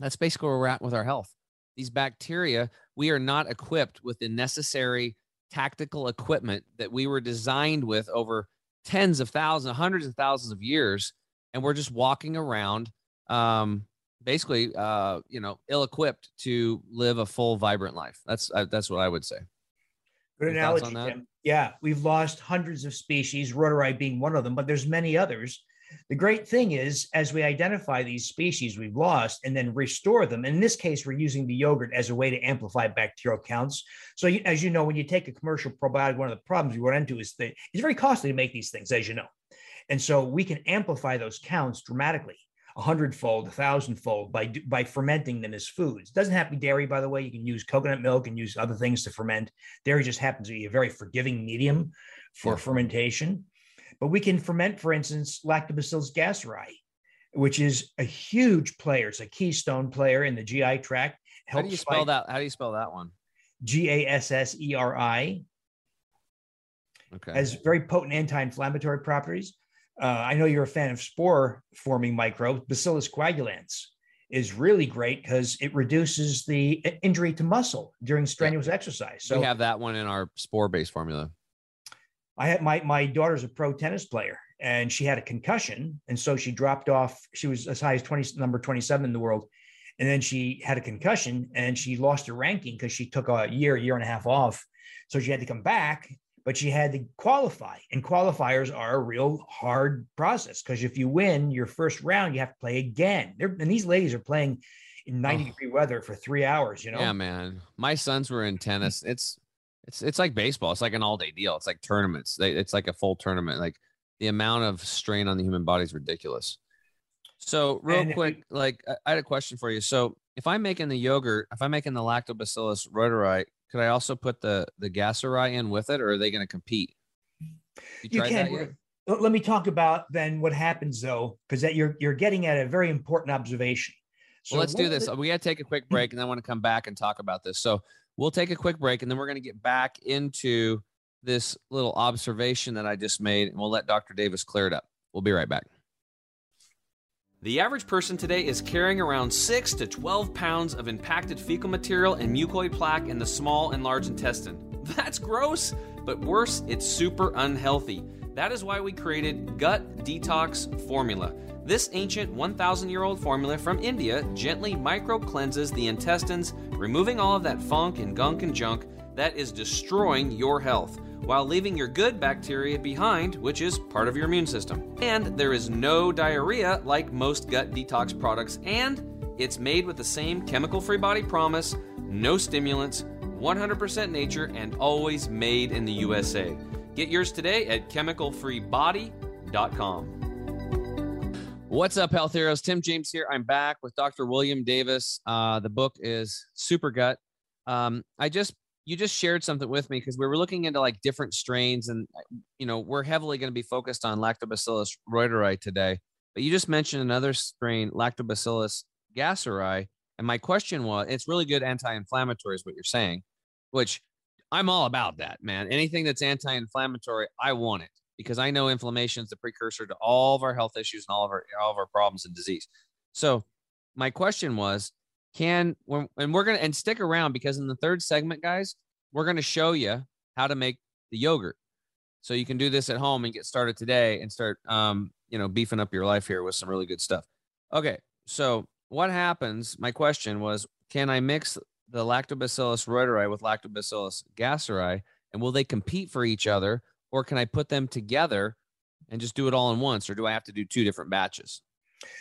That's basically where we're at with our health. these bacteria, we are not equipped with the necessary tactical equipment that we were designed with over tens of thousands, hundreds of thousands of years, and we're just walking around, um, basically, uh, you know, ill-equipped to live a full, vibrant life. That's uh, that's what I would say. Good Any analogy, on that? Tim. Yeah, we've lost hundreds of species, reuteri being one of them, but there's many others. The great thing is, as we identify these species we've lost and then restore them, in this case, we're using the yogurt as a way to amplify bacterial counts. So, you, as you know, when you take a commercial probiotic, one of the problems you run into is that it's very costly to make these things, as you know. And so we can amplify those counts dramatically, a hundredfold, a thousandfold by by fermenting them as foods. It doesn't have to be dairy, by the way. You can use coconut milk and use other things to ferment. Dairy just happens to be a very forgiving medium for Yeah. fermentation. But we can ferment, for instance, Lactobacillus gasseri, which is a huge player. It's a keystone player in the GI tract. How do you spell fight that? How do you spell that one? G A S S E R I Okay. has very potent anti-inflammatory properties. Uh, I know you're a fan of spore-forming microbes. Bacillus coagulans is really great because it reduces the injury to muscle during strenuous exercise. So we have that one in our spore-based formula. I had my my daughter's a pro tennis player and she had a concussion and so she dropped off. She was as high as 20 number 27 in the world. And then she had a concussion and she lost her ranking because she took a year, year and a half off. So she had to come back, but she had to qualify. And qualifiers are a real hard process because if you win your first round, you have to play again. They're, and these ladies are playing in 90 Oh. degree weather for three hours, you know? Yeah, man. My sons were in tennis. It's it's it's like baseball. It's like an all day deal. It's like tournaments. They, it's like a full tournament. Like the amount of strain on the human body is ridiculous. So real And quick, like I- had a question for you. So if I'm making the yogurt, if I'm making the lactobacillus reuteri, could I also put the the gasseri in with it, or are they going to compete? You, you can. Let me talk about then what happens though, because that you're you're getting at a very important observation. well, let's do this. the- We got to take a quick break, and then I want to come back and talk about this. So we'll take a quick break, and then we're going to get back into this little observation that I just made, and we'll let Dr. Davis clear it up. We'll be right back. The average person today is carrying around 6 to 12 pounds of impacted fecal material and mucoid plaque in the small and large intestine. That's gross, but worse, it's super unhealthy. That is why we created Gut Detox Formula. This ancient 1,000 year old formula from India gently micro cleanses the intestines, removing all of that funk and gunk and junk that is destroying your health while leaving your good bacteria behind, which is part of your immune system. And there is no diarrhea like most gut detox products, and it's made with the same chemical free body promise no stimulants, 100% nature, and always made in the USA. Get yours today at chemicalfreebody.com. What's up, health heroes? Tim James here. I'm back with Dr. William Davis. Uh, the book is Super Gut. Um, I just you just shared something with me because we were looking into like different strains, and uh, you know we're heavily going to be focused on Lactobacillus reuteri today. But you just mentioned another strain, Lactobacillus gasseri, and my question was, it's really good anti-inflammatory, is what you're saying, which I'm all about that, man. Anything that's anti-inflammatory, I want it because I know inflammation is the precursor to all of our health issues and all of our all of our problems and disease. So my question was, can and we're gonna and stick around because in the third segment, guys, we're gonna show you how to make the yogurt. So you can do this at home and get started today and start um, you know, beefing up your life here with some really good stuff. Okay, so what happens? My question was, can I mix the Lactobacillus reuteri with Lactobacillus gasseri, and will they compete for each other, or can I put them together and just do it all in once, or do I have to do two different batches?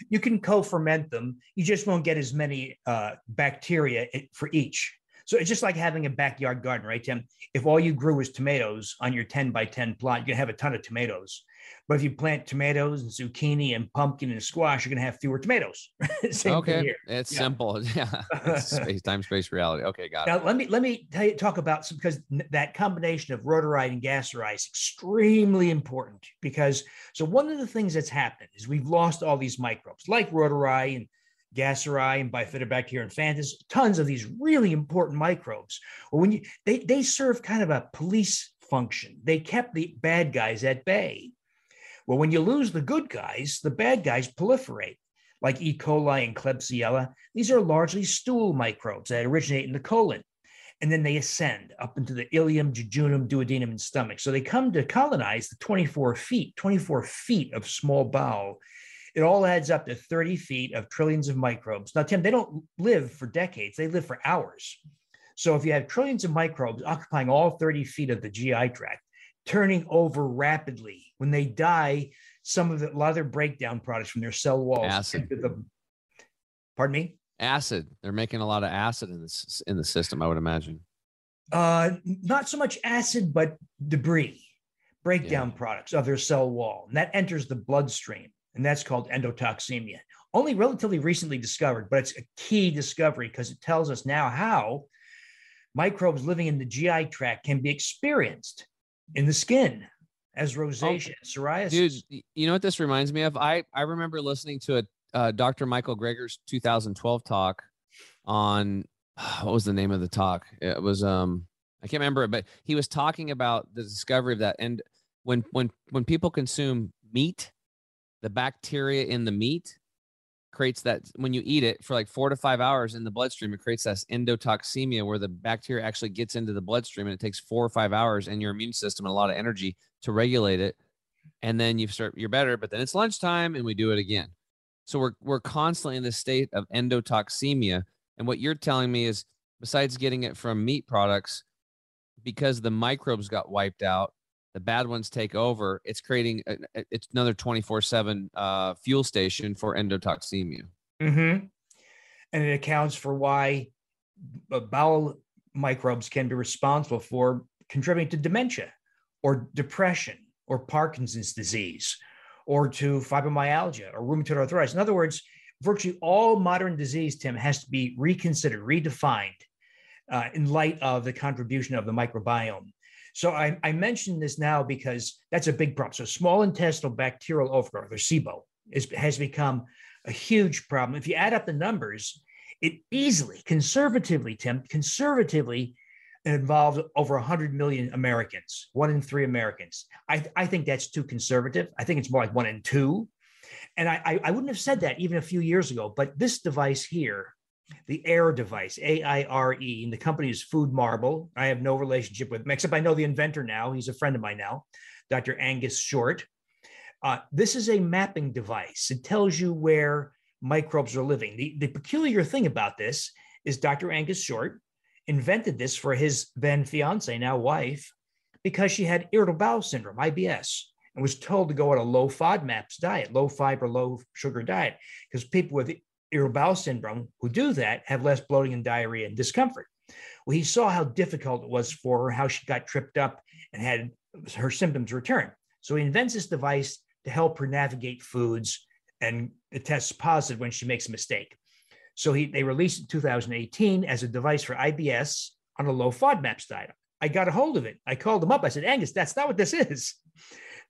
You can co-ferment them. You just won't get as many uh, bacteria for each. So it's just like having a backyard garden, right, Tim? If all you grew was tomatoes on your 10 by 10 plot, gonna have a ton of tomatoes. But if you plant tomatoes and zucchini and pumpkin and squash, you're gonna have fewer tomatoes. Same okay, it's Yeah. simple. Yeah, it's space, time, space, reality. Okay, got it. Now let me let me tell you, talk about some because that combination of reuteri and gasseri is extremely important because so one of the things that's happened is we've lost all these microbes like reuteri and gasseri and bifidobacterium infantis, tons of these really important microbes. Well, when you they they serve kind of a police function. They kept the bad guys at bay. Well, when you lose the good guys, the bad guys proliferate like E. coli and Klebsiella. These are largely stool microbes that originate in the colon and then they ascend up into the ileum, jejunum, duodenum, and stomach. So they come to colonize the 24 feet, 24 feet of small bowel. It all adds up to 30 feet of trillions of microbes. Now, Tim, they don't live for decades, they live for hours. So if you have trillions of microbes occupying all 30 feet of the GI tract, turning over rapidly, when they die, some of the, a lot of their breakdown products from their cell walls Acid. the, pardon me? acid. They're making a lot of acid in this in the system, I would imagine. Uh, not so much acid, but debris, breakdown products of their cell wall, and that enters the bloodstream, and that's called endotoxemia. Only relatively recently discovered, but it's a key discovery because it tells us now how microbes living in the GI tract can be experienced in the skin as rosacea, psoriasis. Dude, you know what this reminds me of? I I remember listening to a uh, Dr. Michael Greger's 2012 talk on what was the name of the talk? It was um I can't remember it, but he was talking about the discovery of that. And when when when people consume meat, the bacteria in the meat creates that when you eat it for like four to five hours in the bloodstream, it creates that endotoxemia where the bacteria actually gets into the bloodstream and it takes four or five hours and your immune system and a lot of energy to regulate it. And then you start you're better, but then it's lunchtime and we do it again. So we're we're constantly in this state of endotoxemia. And what you're telling me is besides getting it from meat products, because the microbes got wiped out, the bad ones take over. It's creating a, it's another 24 seven uh, fuel station for endotoxemia. Mhm. And it accounts for why bowel microbes can be responsible for contributing to dementia or depression or Parkinson's disease or to fibromyalgia or rheumatoid arthritis. In other words, virtually all modern disease, Tim, has to be reconsidered, redefined uh, in light of the contribution of the microbiome. So I, I mention this now because that's a big problem. So small intestinal bacterial overgrowth, or SIBO, is, has become a huge problem. If you add up the numbers, it easily, conservatively, Tim, conservatively involves over 100 million Americans, one in three Americans. I, I think that's too conservative. I think it's more like one in two. And I, I, I wouldn't have said that even a few years ago, but this device here, the AIRE device, A I R E, and the company is Food Marble. I have no relationship with him, except I know the inventor now. He's a friend of mine now, Dr. Aonghus Shortt. Uh, this is a mapping device. It tells you where microbes are living. The, the peculiar thing about this is Dr. Aonghus Shortt invented this for his then fiance, now wife, because she had irritable bowel syndrome, IBS, and was told to go on a low FODMAPs diet, low fiber, low sugar diet, because people with irritable bowel syndrome who do that have less bloating and diarrhea and discomfort. Well, he saw how difficult it was for her, how she got tripped up and had her symptoms return. So he invents this device to help her navigate foods and it tests positive when she makes a mistake. So he, they released it in 2018 as a device for IBS on a low FODMAPs diet. I got a hold of it. I called him up. I said, Aonghus, that's not what this is.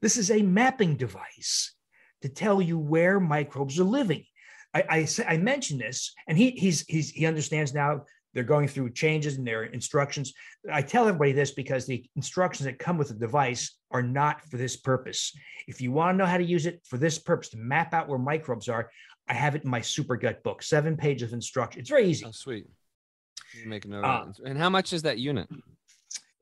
This is a mapping device to tell you where microbes are living. I, I, I mentioned this, and he, he's, he's, he understands now they're going through changes in their instructions. I tell everybody this because the instructions that come with the device are not for this purpose. If you want to know how to use it for this purpose, to map out where microbes are, I have it in my Super Gut book, seven pages of instruction. It's very easy, Oh, sweet. You Make a note Uh. And how much is that unit?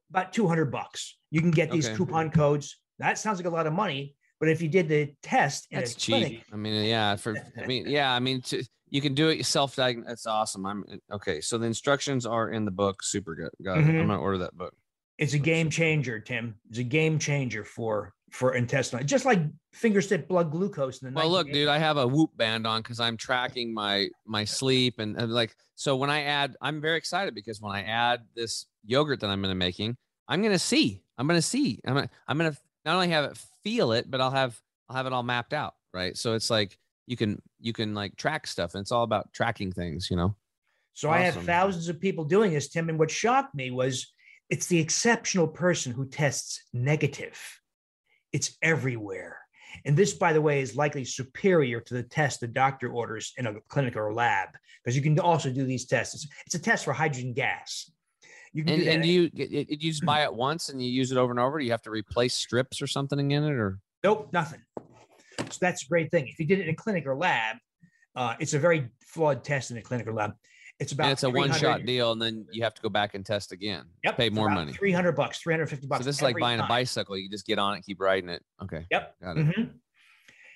about 200 bucks. You can get these Okay. coupon codes. That sounds like a lot of money, but if you did the test in That's cheap. clinic, I mean, yeah, for I mean, yeah, I mean, to, you can do it self diagnose. That's awesome. I'm okay. So the instructions are in the book. Super Gut. Got it. Mhm. I'm gonna order that book. it's a game changer, Tim. It's a game changer for for intestinal, just like finger stick blood glucose in the Well, look, dude, I have a Whoop band on because I'm tracking my my sleep and, and like so when I add, I'm very excited because when I add this yogurt that I'm gonna making, I'm gonna see. I'm gonna see. I'm gonna I'm gonna not only have it feel it, but I'll have I'll have it all mapped out, right? So it's like you can you can like track stuff, and it's all about tracking things, you know. So I have thousands of people doing this, Tim. And what shocked me was it's the exceptional person who tests negative. It's everywhere. And this, by the way, is likely superior to the test the doctor orders in a clinic or a lab, because you can also do these tests. It's, it's a test for hydrogen gas. You can And do and do you it, it- you just buy it once and you use it over and over? Do you have to replace strips or something in it, or Nope, nothing. So that's a great thing. If you did it in a clinic or lab, Uh, it's a very flawed test in a clinic or lab. It's about And it's a one shot deal, and then you have to go back and test again. Yep, Pay more money. 300 bucks, 350 bucks. So this is like buying a bicycle. You just get on it, keep riding it. Okay. Yep. Got it. Mhm.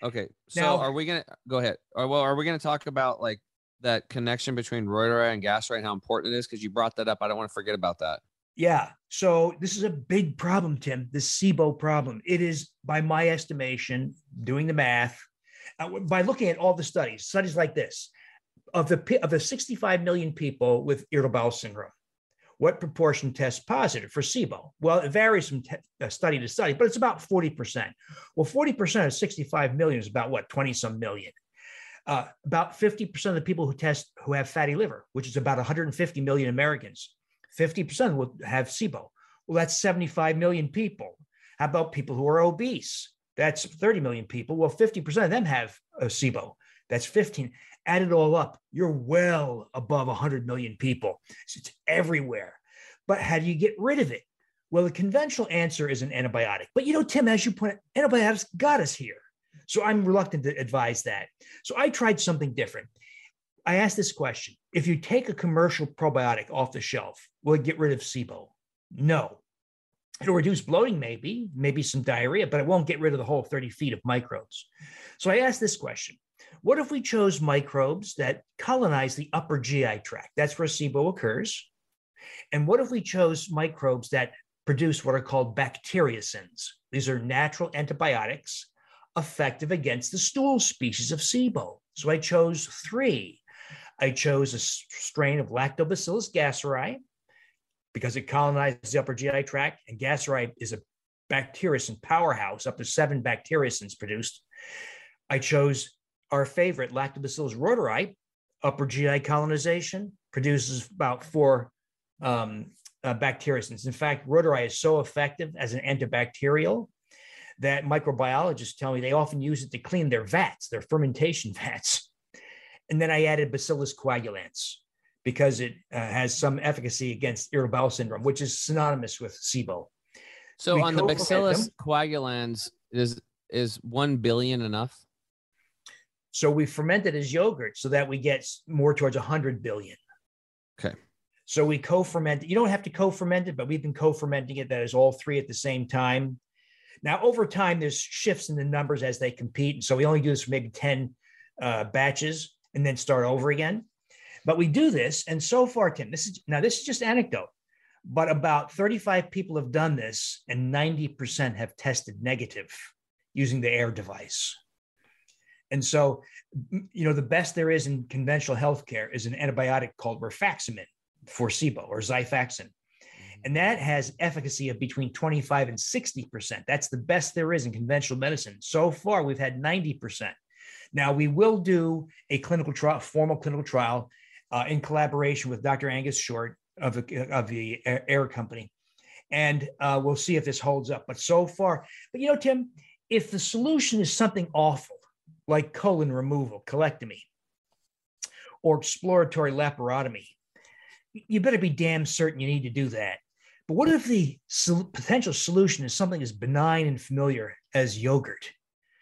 Okay. So Now- are we gonna go ahead? Or well, are we gonna talk about like that connection between Reuteri and gasseri and how important it is? Because you brought that up. I don't want to forget about that. Yeah. So this is a big problem, Tim, the SIBO problem. It is, by my estimation, doing the math, uh, by looking at all the studies, studies like this, of the of the 65 million people with irritable bowel syndrome, what proportion test positive for SIBO? Well, it varies from te- uh, study to study, but it's about 40%. Well, 40% of 65 million is about what, 20 some million. Uh, about 50% of the people who test who have fatty liver, which is about 150 million Americans, 50% will have SIBO. Well, that's 75 million people. How about people who are obese? That's 30 million people. Well, 50% of them have a SIBO. That's 15. Add it all up, you're well above 100 million people. It's everywhere. But how do you get rid of it? Well, the conventional answer is an antibiotic. But you know, Tim, as you point out, antibiotics got us here. So I'm reluctant to advise that. So I tried something different. I asked this question If you take a commercial probiotic off the shelf, will it get rid of SIBO? No. It'll reduce bloating, maybe, maybe some diarrhea, but it won't get rid of the whole 30 feet of microbes. So I asked this question What if we chose microbes that colonize the upper GI tract? That's where SIBO occurs. And what if we chose microbes that produce what are called bacteriocins? These are natural antibiotics effective against the stool species of SIBO. So I chose three. I chose a strain of Lactobacillus gasseri because it colonizes the upper GI tract, and gasseri is a bacteriocin powerhouse, up to seven bacteriocins produced. I chose our favorite Lactobacillus reuteri, upper GI colonization, produces about four um, uh, bacteriocins. In fact, reuteri is so effective as an antibacterial that microbiologists tell me they often use it to clean their vats, their fermentation vats. And then I added Bacillus coagulans because it uh, has some efficacy against irritable bowel syndrome, which is synonymous with SIBO. So We on the Bacillus coagulans, is is one billion enough? So we ferment it as yogurt so that we get more towards 100 billion. Okay. So we co-ferment. it. You don't have to co-ferment it, but we've been co-fermenting it. That is all three at the same time. Now, over time, there's shifts in the numbers as they compete, and so we only do this for maybe 10 uh, batches and then start over again. But we do this, and so far, Tim, this is now this is just anecdote, but about 35 people have done this, and 90% have tested negative using the AIRE device. And so, you know, the best there is in conventional healthcare is an antibiotic called rifaximin for SIBO or Xifaxan. And that has efficacy of between 25 and 60%. That's the best there is in conventional medicine. So far, we've had 90%. Now, we will do a clinical trial, formal clinical trial uh, in collaboration with Dr. Aonghus Shortt of the, of the Air Company. And uh, we'll see if this holds up. But so far, but you know, Tim, if the solution is something awful, like colon removal, colectomy, or exploratory laparotomy, you better be damn certain you need to do that. But what if the sol- potential solution is something as benign and familiar as yogurt?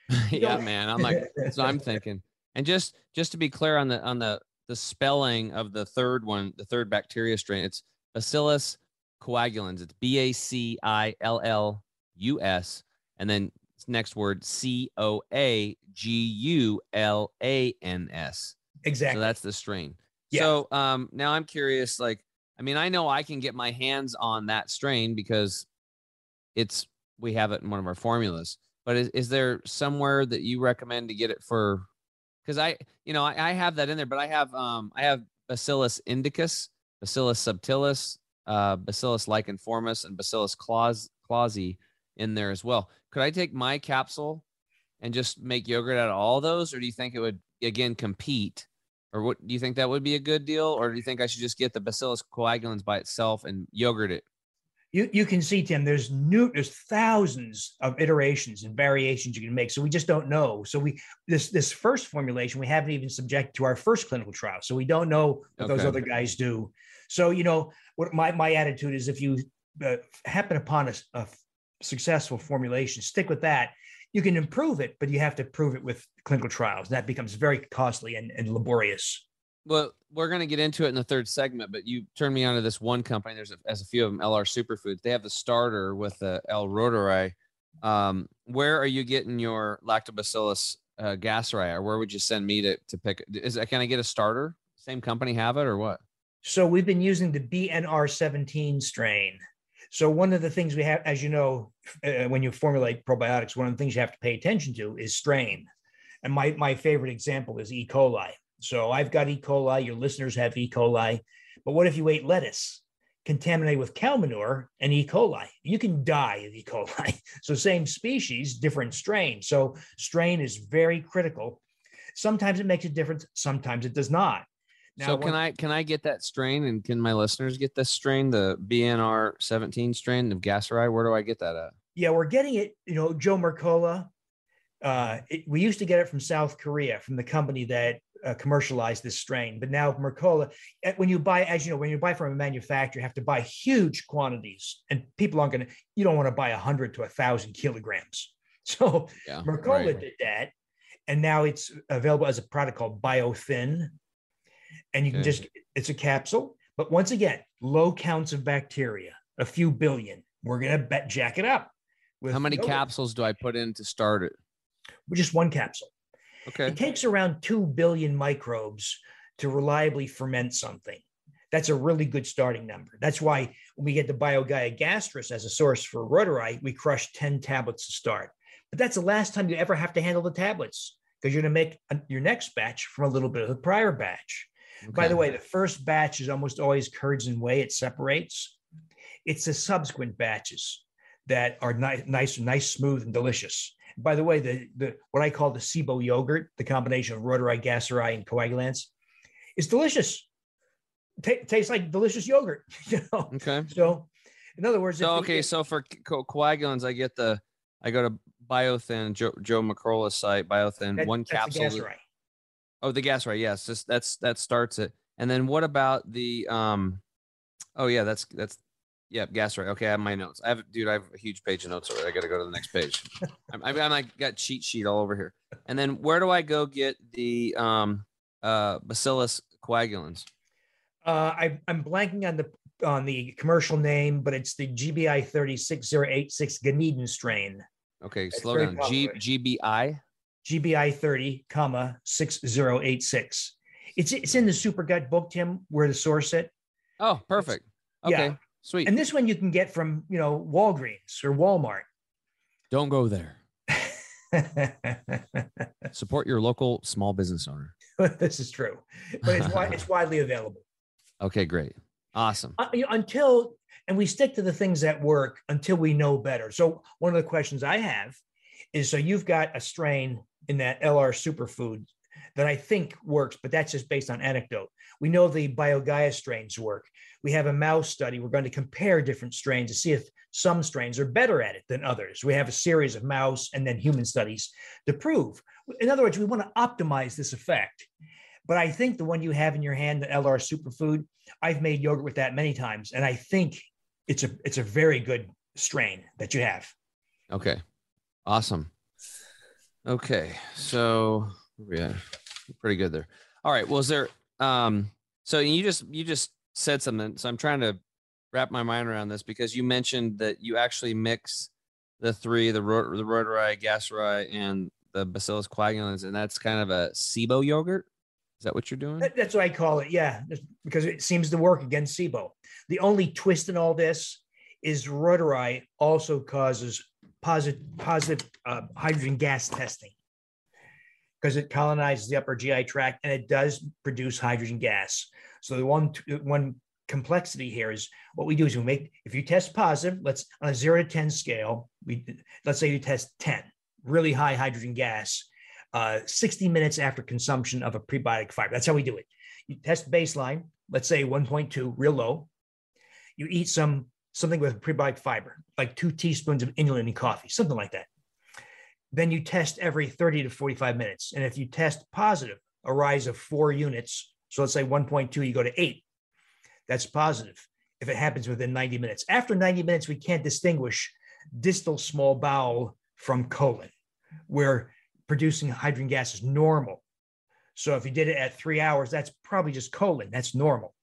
yeah, man. I'm like, so I'm thinking. And just just to be clear on the on the the spelling of the third one, the third bacteria strain, it's Bacillus coagulans. It's B A C I L L U S, and then next word C O A G U L A N S. Exactly. So that's the strain. Yeah. So um now I'm curious, like, I mean, I know I can get my hands on that strain because it's we have it in one of our formulas. But is, is there somewhere that you recommend to get it for because I, you know, I, I have that in there, but I have um I have Bacillus indicus, Bacillus subtilis, uh, Bacillus licheniformis, and Bacillus claus clausii in there as well. Could I take my capsule and just make yogurt out of all those, or do you think it would again compete? Or what do you think that would be a good deal, or do you think I should just get the Bacillus coagulans by itself and yogurt it? you, you can see, Tim, there's new, there's thousands of iterations and variations you can make. So we just don't know. So we this this first formulation we haven't even subjected to our first clinical trial. So we don't know what those other guys do. So you know what my my attitude is: if you uh, happen upon a successful formulation, stick with that. You can improve it, but you have to prove it with clinical trials. That becomes very costly and, and laborious. Well, we're going to get into it in the third segment, but you turned me on to this one company. There's a, as a few of them, LR Superfoods. They have the starter with the L. reuteri. Um, where are you getting your lactobacillus uh, gasseri, or where would you send me to to pick? Is can I get a starter? Same company have it, or what? So we've been using the BNR17 strain. So one of the things we have, as you know, uh, when you formulate probiotics, one of the things you have to pay attention to is strain. And my my favorite example is E. coli. So I've got E. coli, your listeners have E. coli. But what if you ate lettuce contaminated with cow manure and E. coli? You can die of E. coli. So same species, different strain. So strain is very critical. Sometimes it makes a difference, sometimes it does not. Now, so can I can I get that strain and can my listeners get this strain, the BNR 17 strain of Gasseri? Where do I get that at? Yeah, we're getting it, you know, Joe Mercola. Uh, it, we used to get it from South Korea from the company that uh, commercialize this strain. But now Mercola, eh, when you buy, as you know, when you buy from a manufacturer, you have to buy huge quantities, and people aren't going to. You don't want to buy a hundred to a thousand kilograms. So yeah, Mercola right. did that, and now it's available as a product called BioThin, and you can just it's a capsule. But once again, low counts of bacteria, a few billion. We're going to bet jack it up. How many yogurt. capsules do I put in to start it? Just one capsule. Okay. It takes around 2 billion microbes to reliably ferment something. That's a really good starting number. That's why when we get the BioGaia Gastrus as a source for reuteri, we crush 10 tablets to start. But that's the last time you ever have to handle the tablets because you're going to make a, your next batch from a little bit of the prior batch. Okay. By the way, the first batch is almost always curds and whey. It separates. It's the subsequent batches that are nice, nice, nice, smooth, and delicious. By the way, the, the what I call the SIBO yogurt, the combination of reuteri, gasseri, and coagulans, is delicious. T- tastes like delicious yogurt. You know. Okay. So, in other words, so okay, so for co- coagulans, I get the I go to Biothin, Joe, Joe site, Biothin, that, one capsule. Oh, the gasseri. Yes, just that's that starts it. And then what about the um? Oh yeah, that's that's yeah, gasseri. Okay, I have my notes. I have, dude, I have a huge page of notes already. I got to go to the next page. I'm, I'm, I'm like got cheat sheet all over here. And then where do I go get the um uh Bacillus coagulans? Uh, I, I'm blanking on the on the commercial name, but it's the GBI 36086 Ganeden strain. Okay, slow down. G, GBI? GBI 30, comma 6086. It's it's in the Super Gut book, Tim, where to source it. Oh, perfect. It's, okay. Yeah. Sweet. And this one you can get from, you know, Walgreens or Walmart. Don't go there. Support your local small business owner. this is true, but it's it's widely available. Okay, great, awesome. Uh, until and we stick to the things that work until we know better. So one of the questions I have is: so you've got a strain in that LR superfood that I think works, but that's just based on anecdote. We know the BioGaia strains work. We have a mouse study. We're going to compare different strains to see if some strains are better at it than others. We have a series of mouse and then human studies to prove. In other words, we want to optimize this effect. But I think the one you have in your hand, the LR superfood, I've made yogurt with that many times, and I think it's a it's a very good strain that you have. Okay, awesome. Okay, so yeah, pretty good there. All right. Well, is there um so you just you just said something. So I'm trying to wrap my mind around this because you mentioned that you actually mix the three, the ro- the reuteri, gasseri, and the Bacillus coagulans, and that's kind of a SIBO yogurt. Is that what you're doing? That's what I call it. Yeah, because it seems to work against SIBO. The only twist in all this is reuteri also causes positive positive uh, hydrogen gas testing because it colonizes the upper GI tract and it does produce hydrogen gas. So the one one complexity here is what we do is we make if you test positive, let's on a zero to ten scale, we let's say you test ten, really high hydrogen gas, uh, 60 minutes after consumption of a prebiotic fiber. That's how we do it. You test baseline, let's say 1.2, real low. You eat some something with prebiotic fiber, like two teaspoons of inulin in coffee, something like that. Then you test every 30 to 45 minutes. And if you test positive, a rise of four units, so let's say 1.2, you go to eight, that's positive if it happens within 90 minutes. After 90 minutes, we can't distinguish distal small bowel from colon. where producing hydrogen gas is normal. So if you did it at three hours, that's probably just colon. That's normal.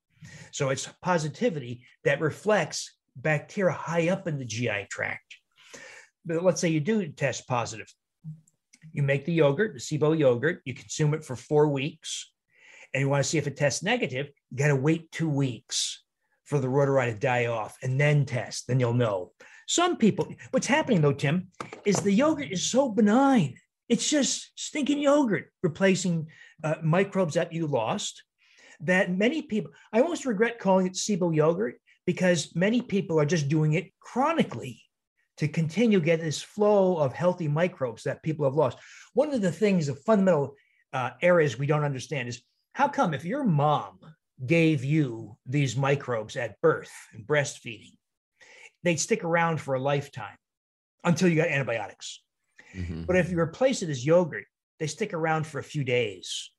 So it's positivity that reflects bacteria high up in the GI tract. But let's say you do test positive. You make the yogurt, the SIBO yogurt, you consume it for four weeks, and you want to see if it tests negative, you got to wait two weeks for the reuteri to die off and then test, then you'll know. Some people, what's happening though, Tim, is the yogurt is so benign. It's just stinking yogurt replacing uh, microbes that you lost. That many people, I almost regret calling it SIBO yogurt because many people are just doing it chronically to continue get this flow of healthy microbes that people have lost. One of the things, the fundamental uh, areas we don't understand is how come if your mom gave you these microbes at birth and breastfeeding, they'd stick around for a lifetime until you got antibiotics. Mm-hmm. But if you replace it as yogurt, they stick around for a few days.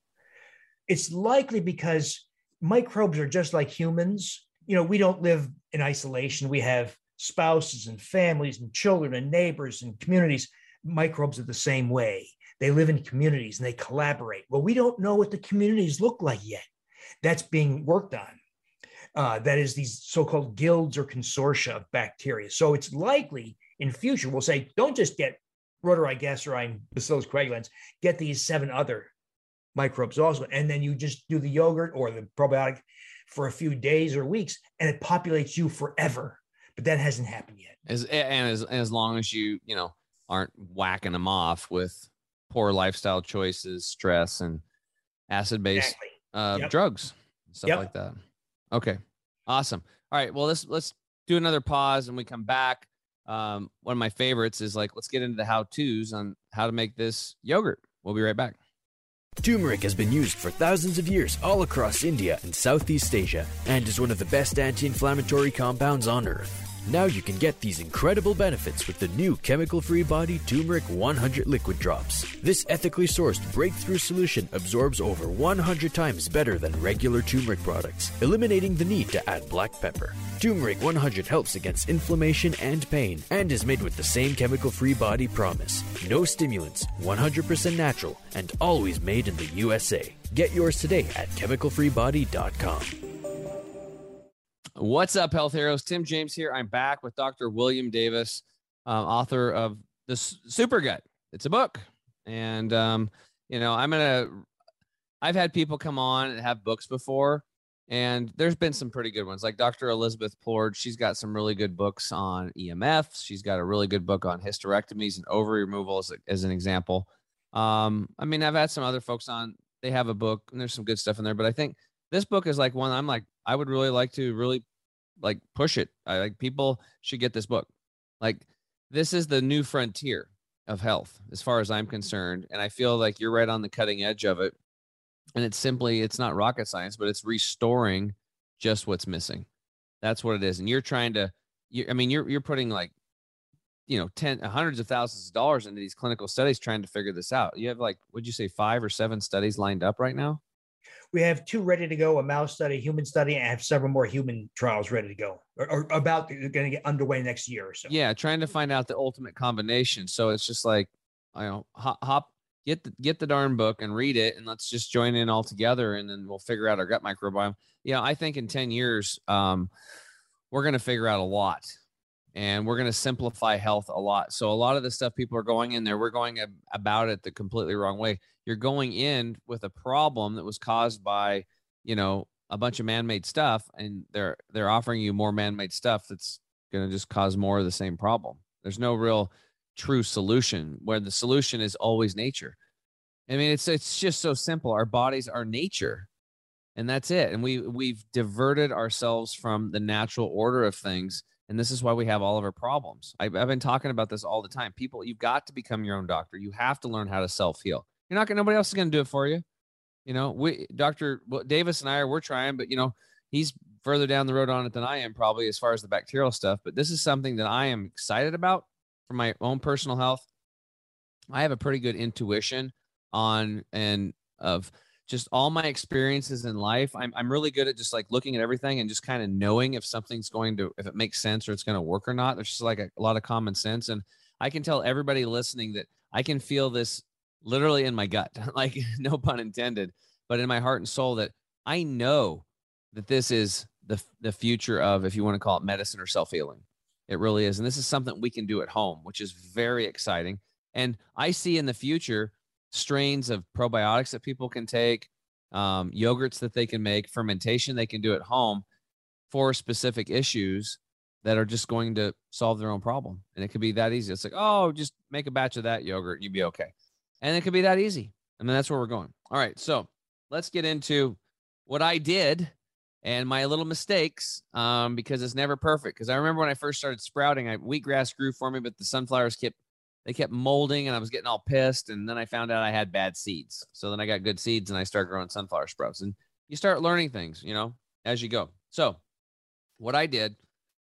It's likely because microbes are just like humans. You know, we don't live in isolation. We have spouses and families and children and neighbors and communities. Microbes are the same way. They live in communities and they collaborate. Well, we don't know what the communities look like yet. That's being worked on. Uh, that is these so-called guilds or consortia of bacteria. So it's likely in future we'll say, don't just get reuteri gasseri Bacillus coagulans, get these seven other microbes also, and then you just do the yogurt or the probiotic for a few days or weeks, and it populates you forever. But that hasn't happened yet. As and as as long as you you know aren't whacking them off with poor lifestyle choices, stress, and acid based exactly. uh, yep. drugs, stuff yep. like that. Okay, awesome. All right, well let's let's do another pause and we come back. Um, one of my favorites is like let's get into the how tos on how to make this yogurt. We'll be right back. Turmeric has been used for thousands of years all across India and Southeast Asia and is one of the best anti inflammatory compounds on earth. Now you can get these incredible benefits with the new chemical free body Turmeric 100 liquid drops. This ethically sourced breakthrough solution absorbs over 100 times better than regular turmeric products, eliminating the need to add black pepper. Turmeric 100 helps against inflammation and pain and is made with the same chemical free body promise. No stimulants, 100% natural, and always made in the USA. Get yours today at chemicalfreebody.com. What's up, health heroes? Tim James here. I'm back with Dr. William Davis, um, author of the Super Gut. It's a book, and um, you know I'm gonna. I've had people come on and have books before, and there's been some pretty good ones, like Dr. Elizabeth Plourde. She's got some really good books on EMFs. She's got a really good book on hysterectomies and ovary removal, as, as an example. Um, I mean, I've had some other folks on. They have a book, and there's some good stuff in there, but I think this book is like one I'm like I would really like to really like push it. I like people should get this book. Like this is the new frontier of health as far as I'm concerned and I feel like you're right on the cutting edge of it. And it's simply it's not rocket science, but it's restoring just what's missing. That's what it is. And you're trying to you I mean you're you're putting like you know 10 hundreds of thousands of dollars into these clinical studies trying to figure this out. You have like would you say 5 or 7 studies lined up right now? We have two ready to go a mouse study human study and I have several more human trials ready to go or, or about going to get underway next year or so. Yeah trying to find out the ultimate combination. So it's just like i know hop, hop get the get the darn book and read it and let's just join in all together and then we'll figure out our gut microbiome. Yeah i think in 10 years um, we're going to figure out a lot and we're going to simplify health a lot. So a lot of the stuff people are going in there, we're going about it the completely wrong way. You're going in with a problem that was caused by, you know, a bunch of man-made stuff, and they're they're offering you more man-made stuff that's going to just cause more of the same problem. There's no real true solution where the solution is always nature. I mean, it's it's just so simple. Our bodies are nature, and that's it. And we we've diverted ourselves from the natural order of things and this is why we have all of our problems. I've, I've been talking about this all the time. People, you've got to become your own doctor. You have to learn how to self heal. You're not going. Nobody else is going to do it for you. You know, we Doctor Davis and I are we're trying, but you know, he's further down the road on it than I am probably as far as the bacterial stuff. But this is something that I am excited about for my own personal health. I have a pretty good intuition on and of just all my experiences in life, I'm, I'm really good at just like looking at everything and just kind of knowing if something's going to, if it makes sense or it's going to work or not. There's just like a, a lot of common sense. And I can tell everybody listening that I can feel this literally in my gut, like no pun intended, but in my heart and soul that I know that this is the the future of if you want to call it medicine or self-healing. It really is. And this is something we can do at home, which is very exciting. And I see in the future strains of probiotics that people can take, um, yogurts that they can make, fermentation they can do at home for specific issues that are just going to solve their own problem. And it could be that easy. It's like, oh, just make a batch of that yogurt, you'd be okay. And it could be that easy. I mean, that's where we're going. All right. So let's get into what I did and my little mistakes um, because it's never perfect. Because I remember when I first started sprouting, I, wheatgrass grew for me, but the sunflowers kept they kept molding, and I was getting all pissed. And then I found out I had bad seeds. So then I got good seeds, and I started growing sunflower sprouts. And you start learning things, you know, as you go. So what I did,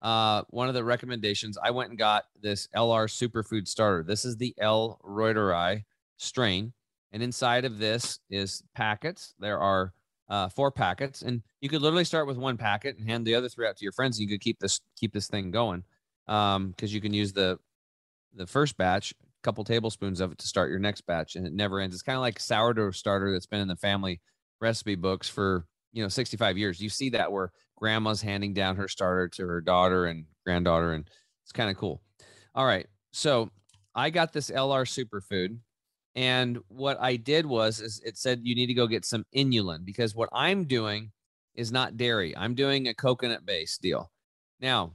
uh, one of the recommendations, I went and got this LR Superfood Starter. This is the L. reuteri strain, and inside of this is packets. There are uh, four packets, and you could literally start with one packet and hand the other three out to your friends. And you could keep this keep this thing going because um, you can use the the first batch, a couple tablespoons of it to start your next batch, and it never ends. It's kind of like sourdough starter that's been in the family recipe books for you know 65 years. You see that where grandma's handing down her starter to her daughter and granddaughter, and it's kind of cool. All right, so I got this LR superfood. And what I did was is it said you need to go get some inulin because what I'm doing is not dairy. I'm doing a coconut based deal. Now,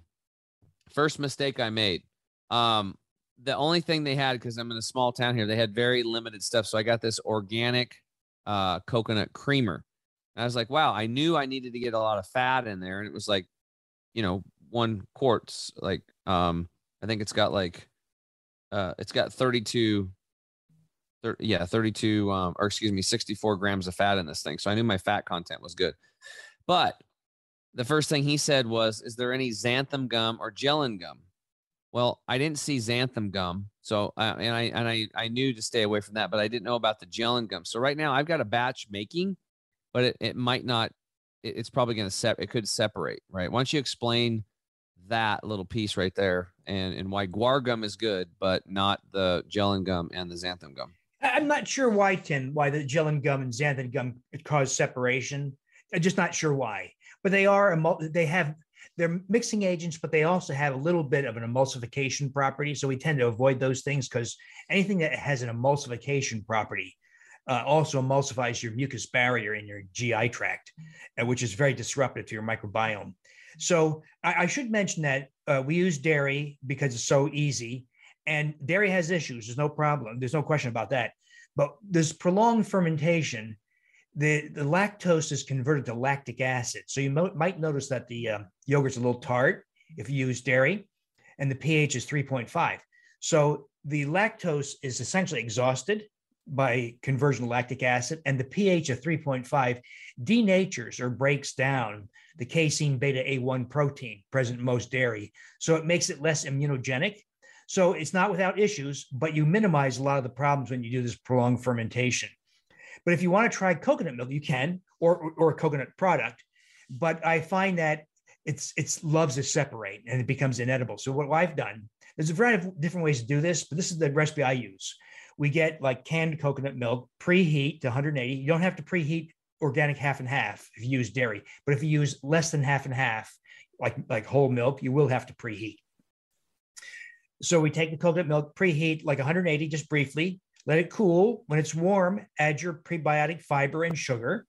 first mistake I made. Um, the only thing they had because I'm in a small town here, they had very limited stuff. So I got this organic uh, coconut creamer. And I was like, wow, I knew I needed to get a lot of fat in there, and it was like, you know, one quarts. Like, um, I think it's got like, uh, it's got 32 30, yeah, 32, um, or excuse me, 64 grams of fat in this thing. So I knew my fat content was good. But the first thing he said was, Is there any xanthan gum or gellan gum? Well, I didn't see xanthan gum. So, uh, and I, and I, I knew to stay away from that, but I didn't know about the gellan gum. So right now I've got a batch making, but it, it might not, it, it's probably going to set, it could separate, right? Once you explain that little piece right there and, and why guar gum is good, but not the gellan gum and the xanthan gum. I'm not sure why, Tim, why the gellan gum and xanthan gum cause separation. I'm just not sure why. But they are, a they have, they're mixing agents, but they also have a little bit of an emulsification property. So we tend to avoid those things because anything that has an emulsification property uh, also emulsifies your mucus barrier in your GI tract, uh, which is very disruptive to your microbiome. So I, I should mention that uh, we use dairy because it's so easy and dairy has issues. There's no problem. There's no question about that. But this prolonged fermentation, the, the lactose is converted to lactic acid. So you mo- might notice that the uh, yogurt's a little tart if you use dairy, and the pH is 3.5. So the lactose is essentially exhausted by conversion to lactic acid, and the pH of 3.5 denatures or breaks down the casein beta A1 protein present in most dairy. So it makes it less immunogenic so it's not without issues, but you minimize a lot of the problems when you do this prolonged fermentation. But if you want to try coconut milk, you can, or, or a coconut product. But I find that it's it's loves to separate and it becomes inedible. So what I've done, there's a variety of different ways to do this, but this is the recipe I use. We get like canned coconut milk, preheat to 180. You don't have to preheat organic half and half if you use dairy, but if you use less than half and half, like like whole milk, you will have to preheat. So we take the coconut milk, preheat like 180 just briefly, let it cool. When it's warm, add your prebiotic fiber and sugar.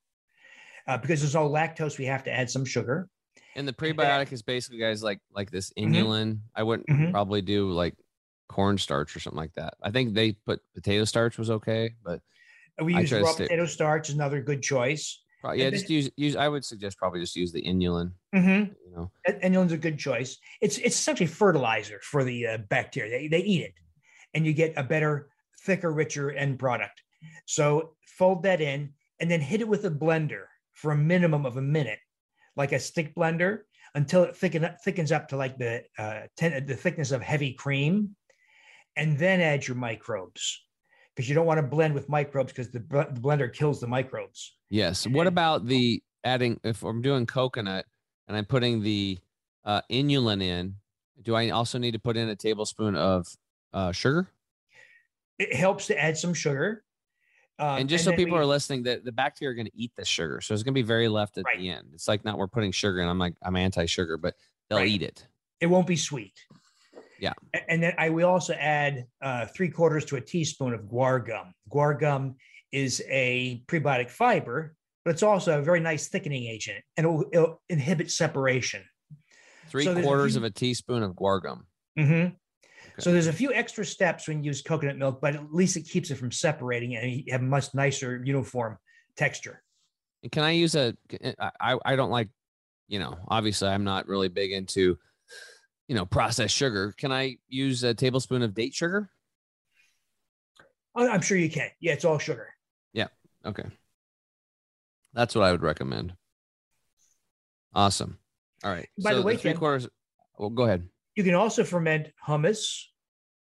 Uh, because there's no lactose, we have to add some sugar. And the prebiotic is basically guys like like this mm-hmm. inulin. Mm-hmm. I wouldn't mm-hmm. probably do like cornstarch or something like that. I think they put potato starch was okay, but we use raw potato starch, is another good choice. Probably, yeah, just use use. I would suggest probably just use the inulin. Mm-hmm. You know, inulin's a good choice. It's it's essentially fertilizer for the uh, bacteria. They they eat it, and you get a better, thicker, richer end product. So fold that in, and then hit it with a blender for a minimum of a minute, like a stick blender, until it thicken thickens up to like the uh, ten, the thickness of heavy cream, and then add your microbes because you don't want to blend with microbes because the, the blender kills the microbes. Yes. What about the adding? If I'm doing coconut and I'm putting the uh, inulin in, do I also need to put in a tablespoon of uh, sugar? It helps to add some sugar. Um, and just and so people we, are listening, the, the bacteria are going to eat the sugar. So it's going to be very left at right. the end. It's like not we're putting sugar in. I'm like, I'm anti sugar, but they'll right. eat it. It won't be sweet. Yeah. And then I will also add uh, three quarters to a teaspoon of guar gum. Guar gum is a prebiotic fiber, but it's also a very nice thickening agent and it'll, it'll inhibit separation. Three so quarters a few, of a teaspoon of guar gum. Mm-hmm. Okay. So there's a few extra steps when you use coconut milk, but at least it keeps it from separating and you have a much nicer uniform texture. Can I use a? I I don't like, you know, obviously I'm not really big into you know, processed sugar. Can I use a tablespoon of date sugar? I'm sure you can. Yeah, it's all sugar. Yeah. Okay. That's what I would recommend. Awesome. All right. By so the way, three quarters. Well, go ahead. You can also ferment hummus,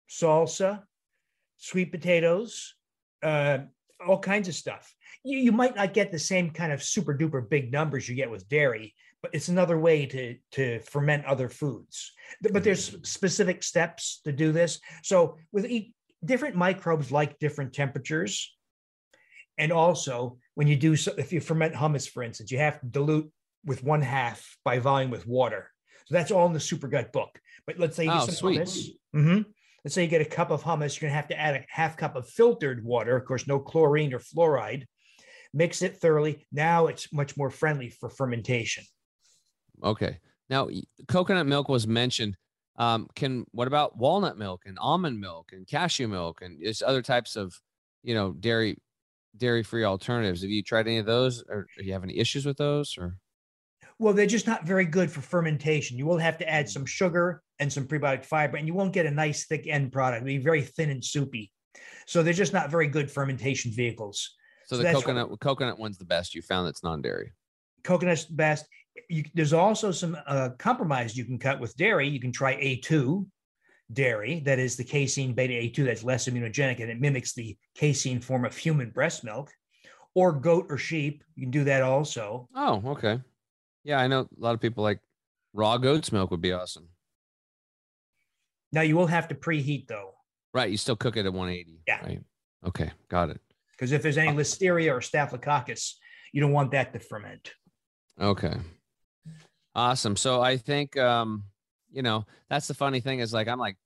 salsa, sweet potatoes, uh, all kinds of stuff. You, you might not get the same kind of super duper big numbers you get with dairy, but it's another way to to ferment other foods. But there's mm. specific steps to do this. So with each, different microbes like different temperatures. And also when you do if you ferment hummus for instance you have to dilute with one half by volume with water. So that's all in the super gut book but let's say you oh, some sweet. hummus mm-hmm. let's say you get a cup of hummus you're going to have to add a half cup of filtered water of course no chlorine or fluoride mix it thoroughly now it's much more friendly for fermentation Okay. Now, coconut milk was mentioned. Um, can what about walnut milk and almond milk and cashew milk and just other types of, you know, dairy dairy free alternatives? Have you tried any of those, or do you have any issues with those? Or well, they're just not very good for fermentation. You will have to add some sugar and some prebiotic fiber, and you won't get a nice thick end product. It'll be very thin and soupy. So they're just not very good fermentation vehicles. So, so the coconut what, coconut one's the best. You found that's non-dairy. Coconut's best you, there's also some uh, compromise you can cut with dairy. You can try A2 dairy, that is the casein beta A2 that's less immunogenic and it mimics the casein form of human breast milk, or goat or sheep. You can do that also. Oh, okay. Yeah, I know a lot of people like raw goat's milk would be awesome. Now you will have to preheat though. Right, you still cook it at 180. Yeah. Right. Okay, got it. Because if there's any uh, listeria or staphylococcus, you don't want that to ferment. Okay. Awesome. So I think um, you know, that's the funny thing is like I'm like,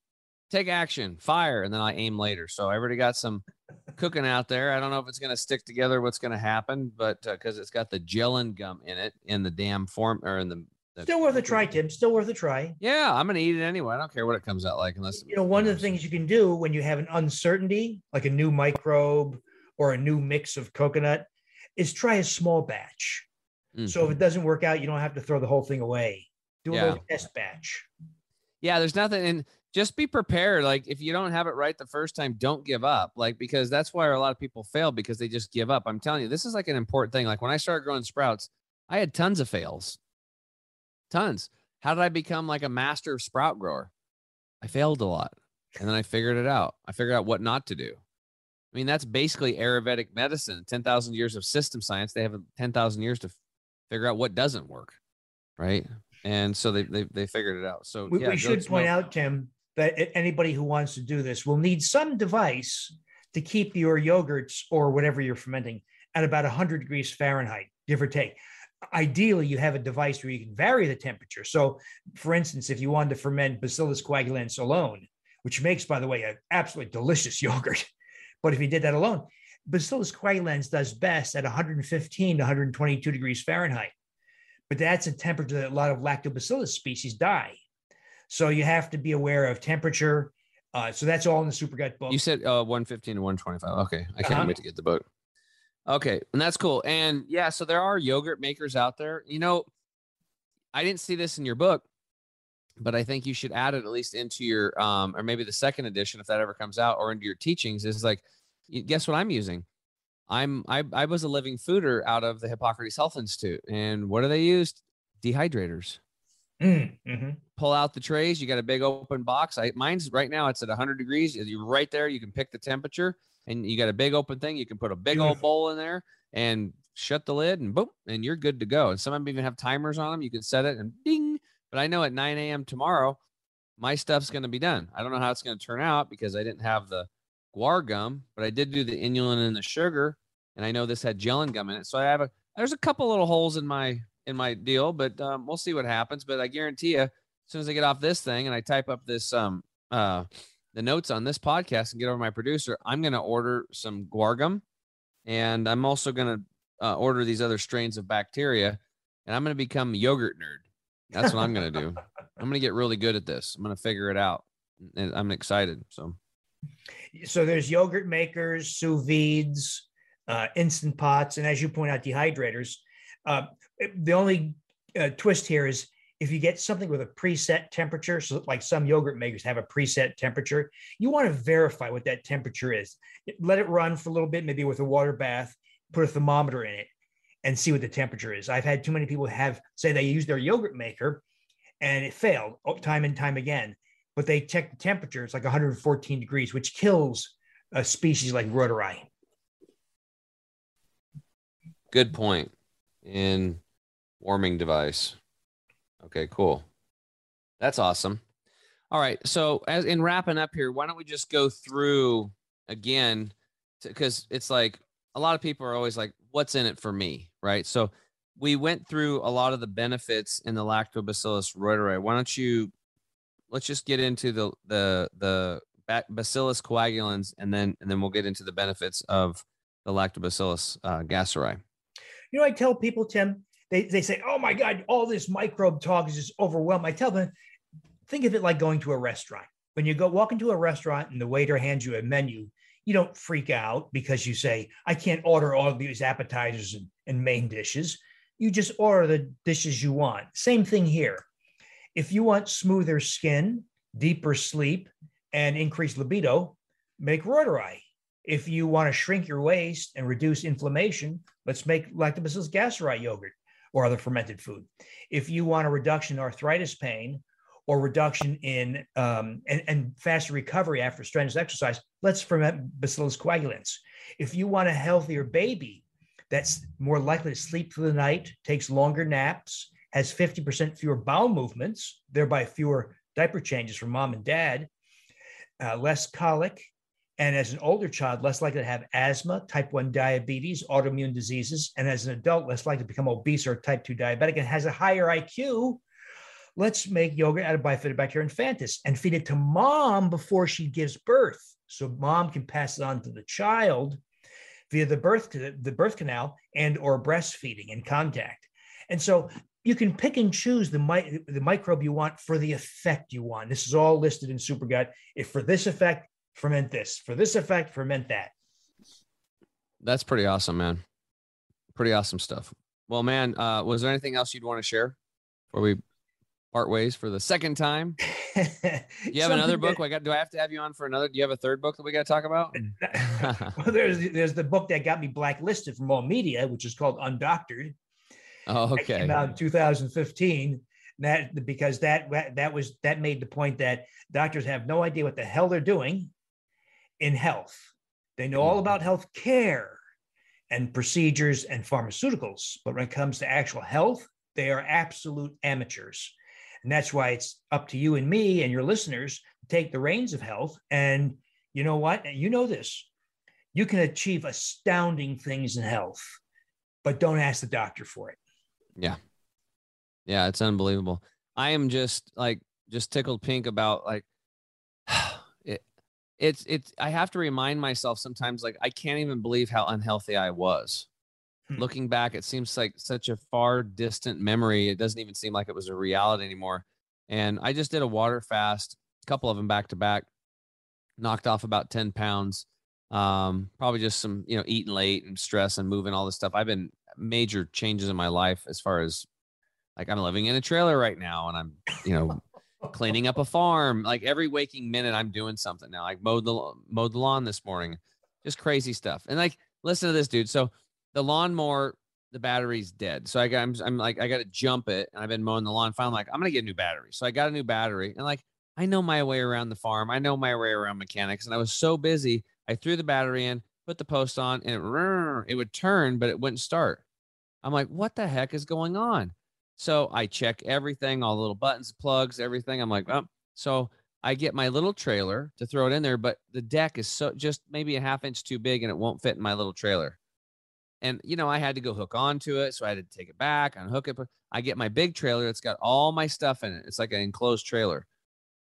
take action, fire, and then I aim later. So I already got some cooking out there. I don't know if it's gonna stick together, what's gonna happen, but because uh, it's got the gellan gum in it in the damn form or in the Still worth a try, Tim. Still worth a try. Yeah, I'm gonna eat it anyway. I don't care what it comes out like, unless you know. One of the things you can do when you have an uncertainty, like a new microbe or a new mix of coconut, is try a small batch. Mm-hmm. So if mm-hmm. it doesn't work out, you don't have to throw the whole thing away. Do a yeah. little test batch. Yeah, there's nothing and just be prepared. Like if you don't have it right the first time, don't give up. Like because that's why a lot of people fail because they just give up. I'm telling you, this is like an important thing. Like when I started growing sprouts, I had tons of fails. Tons. How did I become like a master of sprout grower? I failed a lot. And then I figured it out. I figured out what not to do. I mean, that's basically Ayurvedic medicine. 10,000 years of system science. They have 10,000 years to figure out what doesn't work, right? And so they they, they figured it out. So we, yeah, we should point milk. out, Tim, that anybody who wants to do this will need some device to keep your yogurts or whatever you're fermenting at about 100 degrees Fahrenheit, give or take. Ideally, you have a device where you can vary the temperature. So, for instance, if you wanted to ferment Bacillus coagulans alone, which makes, by the way, an absolutely delicious yogurt, but if you did that alone, Bacillus coagulans does best at 115 to 122 degrees Fahrenheit. But that's a temperature that a lot of lactobacillus species die. So you have to be aware of temperature. Uh, so that's all in the Supergut book. You said uh, 115 to 125. Okay. I can't uh-huh. wait to get the book. Okay. And that's cool. And yeah, so there are yogurt makers out there. You know, I didn't see this in your book, but I think you should add it at least into your, um, or maybe the second edition if that ever comes out, or into your teachings. Is like guess what I'm using? I'm I, I was a living fooder out of the Hippocrates Health Institute, and what do they use? Dehydrators. Mm, mm-hmm. Pull out the trays. You got a big open box. I mine's right now. It's at 100 degrees. You're right there. You can pick the temperature, and you got a big open thing. You can put a big old bowl in there and shut the lid, and boom, and you're good to go. And some of them even have timers on them. You can set it and ding. But I know at 9 a.m. tomorrow, my stuff's going to be done. I don't know how it's going to turn out because I didn't have the guar gum, but I did do the inulin and the sugar, and I know this had gellan gum in it. So I have a there's a couple little holes in my in my deal, but um, we'll see what happens. But I guarantee you, as soon as I get off this thing and I type up this um uh the notes on this podcast and get over my producer, I'm gonna order some guar gum, and I'm also gonna uh, order these other strains of bacteria, and I'm gonna become a yogurt nerd. That's what I'm gonna do. I'm gonna get really good at this. I'm gonna figure it out, and I'm excited. So So there's yogurt makers, sous vides, uh, instant pots, and as you point out, dehydrators. Uh, the only uh, twist here is if you get something with a preset temperature, so like some yogurt makers have a preset temperature, you want to verify what that temperature is. Let it run for a little bit, maybe with a water bath, put a thermometer in it, and see what the temperature is. I've had too many people have say they use their yogurt maker and it failed oh, time and time again. But they check the temperature, it's like 114 degrees, which kills a species like reuteri. good point in warming device. Okay, cool. That's awesome. All right. So as in wrapping up here, why don't we just go through again? Because it's like a lot of people are always like, what's in it for me? Right. So we went through a lot of the benefits in the lactobacillus reuteri. Why don't you let's just get into the the the bacillus coagulans and then and then we'll get into the benefits of the lactobacillus uh. You know, I tell people, Tim, they, they say, oh my God, all this microbe talk is just overwhelming. I tell them, think of it like going to a restaurant. When you go walk into a restaurant and the waiter hands you a menu, you don't freak out because you say, I can't order all of these appetizers and, and main dishes. You just order the dishes you want. Same thing here. If you want smoother skin, deeper sleep, and increased libido, make Reuteri. If you want to shrink your waist and reduce inflammation, let's make lactobacillus gasseri yogurt or other fermented food. If you want a reduction in arthritis pain or reduction in um, and, and faster recovery after strenuous exercise, let's ferment bacillus coagulans. If you want a healthier baby that's more likely to sleep through the night, takes longer naps, has 50% fewer bowel movements, thereby fewer diaper changes for mom and dad, uh, less colic, and as an older child, less likely to have asthma, type 1 diabetes, autoimmune diseases, and as an adult, less likely to become obese or type 2 diabetic and has a higher IQ. Let's make yogurt out of Bifidobacterium infantis and feed it to mom before she gives birth. So mom can pass it on to the child via the birth the birth canal and or breastfeeding in contact. And so you can pick and choose the, mi- the microbe you want for the effect you want. This is all listed in SuperGut. If for this effect, ferment this. For this effect, ferment that. That's pretty awesome, man. Pretty awesome stuff. Well, man, uh, was there anything else you'd want to share before we part ways for the second time? Do you have another book? I got. Do I have to have you on for another? Do you have a third book that we got to talk about? well, there's there's the book that got me blacklisted from all media, which is called Undoctored. Oh, That okay. came out in 2015. That because that that was that made the point that doctors have no idea what the hell they're doing in health. They know all Mhm. about health care and procedures and pharmaceuticals, but when it comes to actual health, they are absolute amateurs. And that's why it's up to you and me and your listeners to take the reins of health. And you know what? You know this. You can achieve astounding things in health, but don't ask the doctor for it. Yeah. Yeah, it's unbelievable. I am just like just tickled pink about like it's it's I have to remind myself sometimes like I can't even believe how unhealthy I was. Hmm. Looking back, it seems like such a far distant memory. It doesn't even seem like it was a reality anymore. And I just did a water fast, a couple of them back to back, knocked off about 10 pounds. Um, probably just some, you know, eating late and stress and moving all this stuff. I've been major changes in my life as far as like I'm living in a trailer right now and I'm, you know, cleaning up a farm. Like every waking minute, I'm doing something now. Like mowed the mowed the lawn this morning, just crazy stuff. And like, listen to this, dude. So the lawnmower, the battery's dead. So I got, I'm, I'm like, I got to jump it, and I've been mowing the lawn. Finally, I'm like, I'm gonna get a new battery. So I got a new battery, and like, I know my way around the farm. I know my way around mechanics, and I was so busy. I threw the battery in, put the post on, and it, it would turn, but it wouldn't start. I'm like, what the heck is going on? So I check everything, all the little buttons, plugs, everything. I'm like, oh. So I get my little trailer to throw it in there, but the deck is so just maybe a half inch too big and it won't fit in my little trailer. And you know, I had to go hook onto it, so I had to take it back, unhook it. But I get my big trailer, it's got all my stuff in it. It's like an enclosed trailer.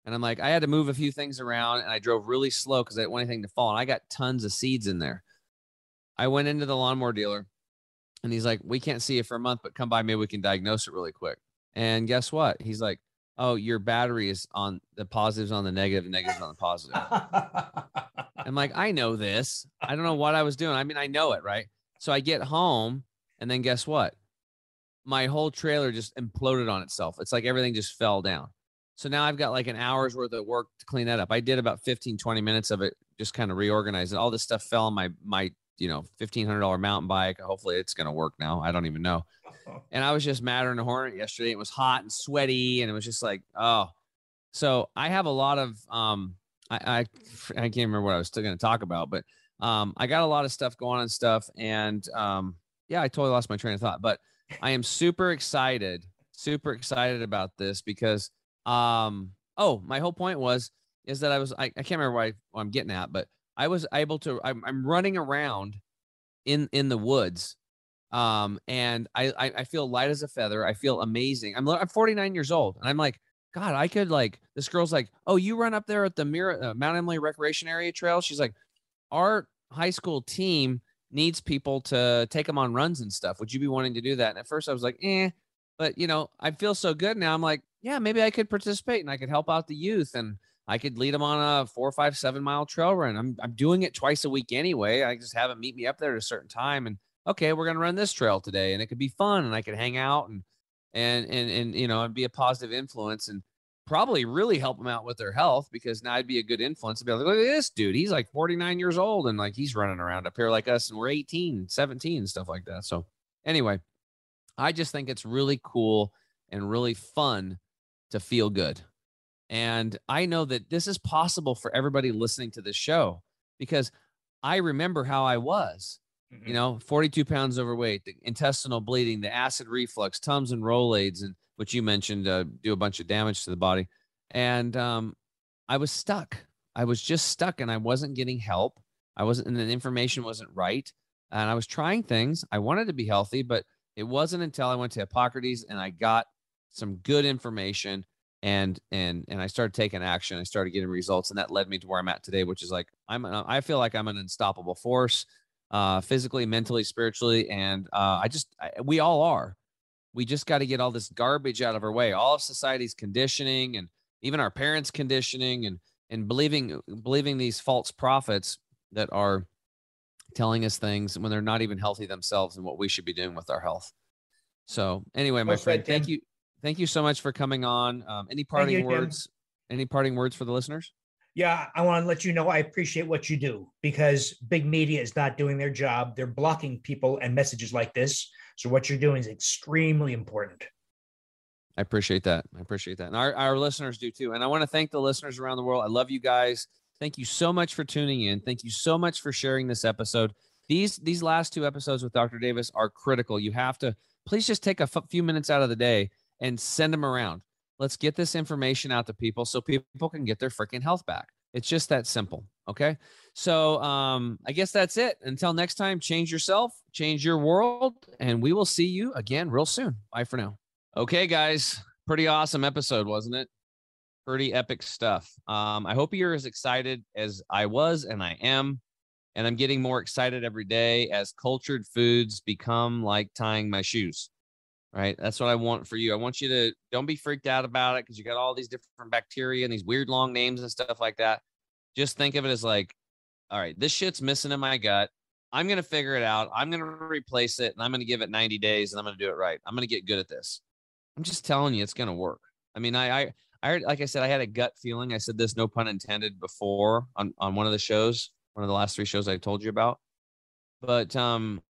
And I'm like, I had to move a few things around and I drove really slow because I didn't want anything to fall. And I got tons of seeds in there. I went into the lawnmower dealer and he's like, We can't see it for a month, but come by, maybe we can diagnose it really quick. And guess what? He's like, Oh, your battery is on the positives on the negative, negatives on the positive. I'm like, I know this. I don't know what I was doing. I mean, I know it, right? So I get home, and then guess what? My whole trailer just imploded on itself. It's like everything just fell down. So now I've got like an hour's worth of work to clean that up. I did about 15, 20 minutes of it, just kind of reorganize it. All this stuff fell on my my you know $1500 mountain bike. Hopefully it's going to work now. I don't even know. And i was just madder than a hornet yesterday. It was hot and sweaty and it was just like oh. So i have a lot of um i i, I can't remember what i was still going to talk about but um i got a lot of stuff going on and stuff and um yeah i totally lost my train of thought but i am super excited super excited about this because um oh my whole point was is that i was i, I can't remember what i'm getting at but I was able to. I'm, I'm running around in in the woods, um, and I, I, I feel light as a feather. I feel amazing. I'm I'm 49 years old, and I'm like, God, I could like. This girl's like, oh, you run up there at the MERA, uh, Mount Emily Recreation Area Trail. She's like, our high school team needs people to take them on runs and stuff. Would you be wanting to do that? And at first, I was like, eh, but you know, I feel so good now. I'm like, yeah, maybe I could participate and I could help out the youth and I could lead them on a four, five, seven mile trail run. I'm, I'm doing it twice a week anyway. I just have them meet me up there at a certain time. And okay, we're going to run this trail today and it could be fun and I could hang out and, and, and, and, you know, and be a positive influence and probably really help them out with their health because now I'd be a good influence to be like, look at this dude. He's like 49 years old and like he's running around up here like us and we're 18, 17 and stuff like that. So anyway, I just think it's really cool and really fun to feel good. And I know that this is possible for everybody listening to this show because I remember how I was, mm-hmm. you know, 42 pounds overweight, the intestinal bleeding, the acid reflux, Tums and Rolaids, and what you mentioned uh, do a bunch of damage to the body. And um, I was stuck. I was just stuck and I wasn't getting help. I wasn't, and the information wasn't right. And I was trying things. I wanted to be healthy, but it wasn't until I went to Hippocrates and I got some good information and and and I started taking action. I started getting results, and that led me to where I'm at today, which is like I'm. I feel like I'm an unstoppable force, uh, physically, mentally, spiritually, and uh, I just I, we all are. We just got to get all this garbage out of our way. All of society's conditioning, and even our parents' conditioning, and and believing believing these false prophets that are telling us things when they're not even healthy themselves, and what we should be doing with our health. So anyway, my friend, thank you thank you so much for coming on. Um, any parting you, words? Any parting words for the listeners? Yeah, I want to let you know I appreciate what you do because big media is not doing their job. They're blocking people and messages like this. So what you're doing is extremely important. I appreciate that. I appreciate that. And our, our listeners do too. And I want to thank the listeners around the world. I love you guys. Thank you so much for tuning in. Thank you so much for sharing this episode. These these last two episodes with Dr. Davis are critical. You have to please just take a f- few minutes out of the day and send them around. Let's get this information out to people so people can get their freaking health back. It's just that simple. Okay. So um, I guess that's it. Until next time, change yourself, change your world, and we will see you again real soon. Bye for now. Okay, guys. Pretty awesome episode, wasn't it? Pretty epic stuff. Um, I hope you're as excited as I was and I am. And I'm getting more excited every day as cultured foods become like tying my shoes right? That's what I want for you. I want you to don't be freaked out about it because you got all these different bacteria and these weird long names and stuff like that. Just think of it as like, all right, this shit's missing in my gut. I'm going to figure it out. I'm going to replace it and I'm going to give it 90 days and I'm going to do it right. I'm going to get good at this. I'm just telling you, it's going to work. I mean, I, I, I heard, like I said, I had a gut feeling. I said this, no pun intended, before on, on one of the shows, one of the last three shows I told you about. But um,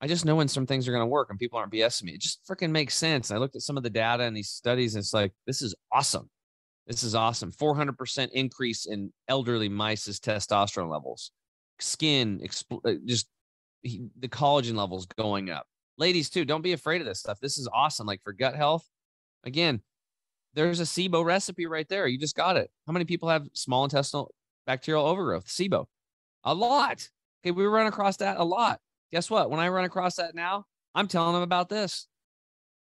I just know when some things are going to work and people aren't BSing me. It just freaking makes sense. I looked at some of the data and these studies, and it's like, this is awesome. This is awesome. 400% increase in elderly mice's testosterone levels, skin, expl- uh, just the collagen levels going up. Ladies, too, don't be afraid of this stuff. This is awesome. Like for gut health, again, there's a SIBO recipe right there. You just got it. How many people have small intestinal bacterial overgrowth? SIBO. A lot. Okay, we run across that a lot. Guess what? When I run across that now, I'm telling them about this.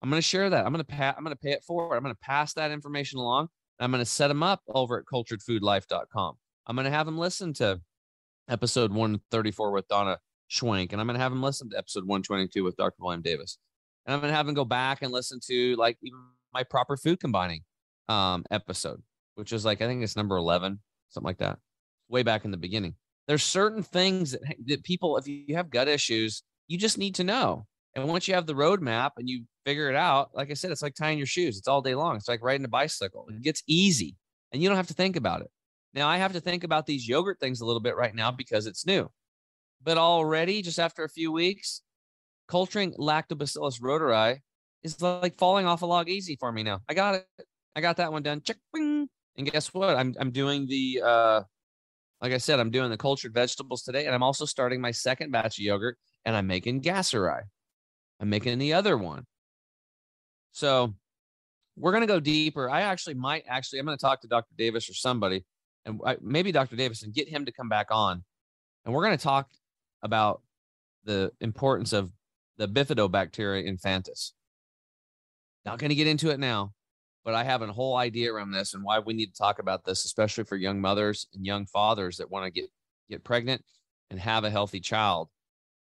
I'm going to share that. I'm going to pay. I'm going to pay it forward. I'm going to pass that information along. I'm going to set them up over at culturedfoodlife.com. I'm going to have them listen to episode 134 with Donna Schwenk, and I'm going to have them listen to episode 122 with Dr. William Davis. And I'm going to have them go back and listen to like even my proper food combining um, episode, which is like, I think it's number 11, something like that, way back in the beginning. There's certain things that, that people, if you have gut issues, you just need to know. And once you have the roadmap and you figure it out, like I said, it's like tying your shoes. It's all day long. It's like riding a bicycle. It gets easy and you don't have to think about it. Now I have to think about these yogurt things a little bit right now because it's new. But already, just after a few weeks, culturing Lactobacillus reuteri is like falling off a log easy for me now. I got it. I got that one done. Check. And guess what? I'm I'm doing the uh like I said, I'm doing the cultured vegetables today, and I'm also starting my second batch of yogurt, and I'm making gasseri. I'm making the other one. So we're going to go deeper. I actually might actually, I'm going to talk to Dr. Davis or somebody, and maybe Dr. Davis and get him to come back on. And we're going to talk about the importance of the bifidobacteria infantis. Not going to get into it now, but I have a whole idea around this and why we need to talk about this, especially for young mothers and young fathers that want to get get pregnant and have a healthy child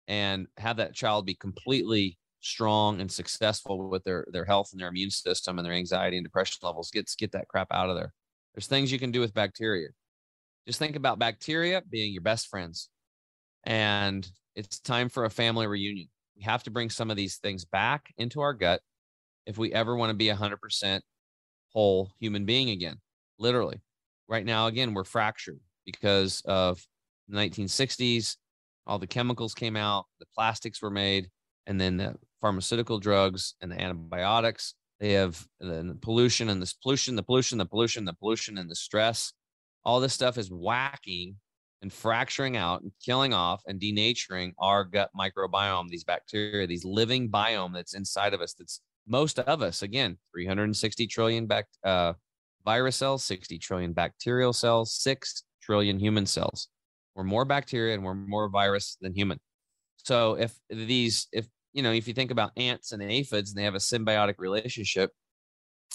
and have that child be completely strong and successful with their their health and their immune system and their anxiety and depression levels gets get that crap out of there. There's things you can do with bacteria. Just think about bacteria being your best friends and it's time for a family reunion. We have to bring some of these things back into our gut if we ever want to be 100% whole human being again literally. Right now again we're fractured because of the 1960s all the chemicals came out the plastics were made and then the pharmaceutical drugs and the antibiotics they have the pollution and this pollution the pollution the pollution the pollution and the stress. All this stuff is whacking and fracturing out and killing off and denaturing our gut microbiome these bacteria these living biome that's inside of us that's most of us again 360 trillion back, uh, virus cells 60 trillion bacterial cells 6 trillion human cells. We're more bacteria and we're more virus than human. So if these if you know if you think about ants and aphids and they have a symbiotic relationship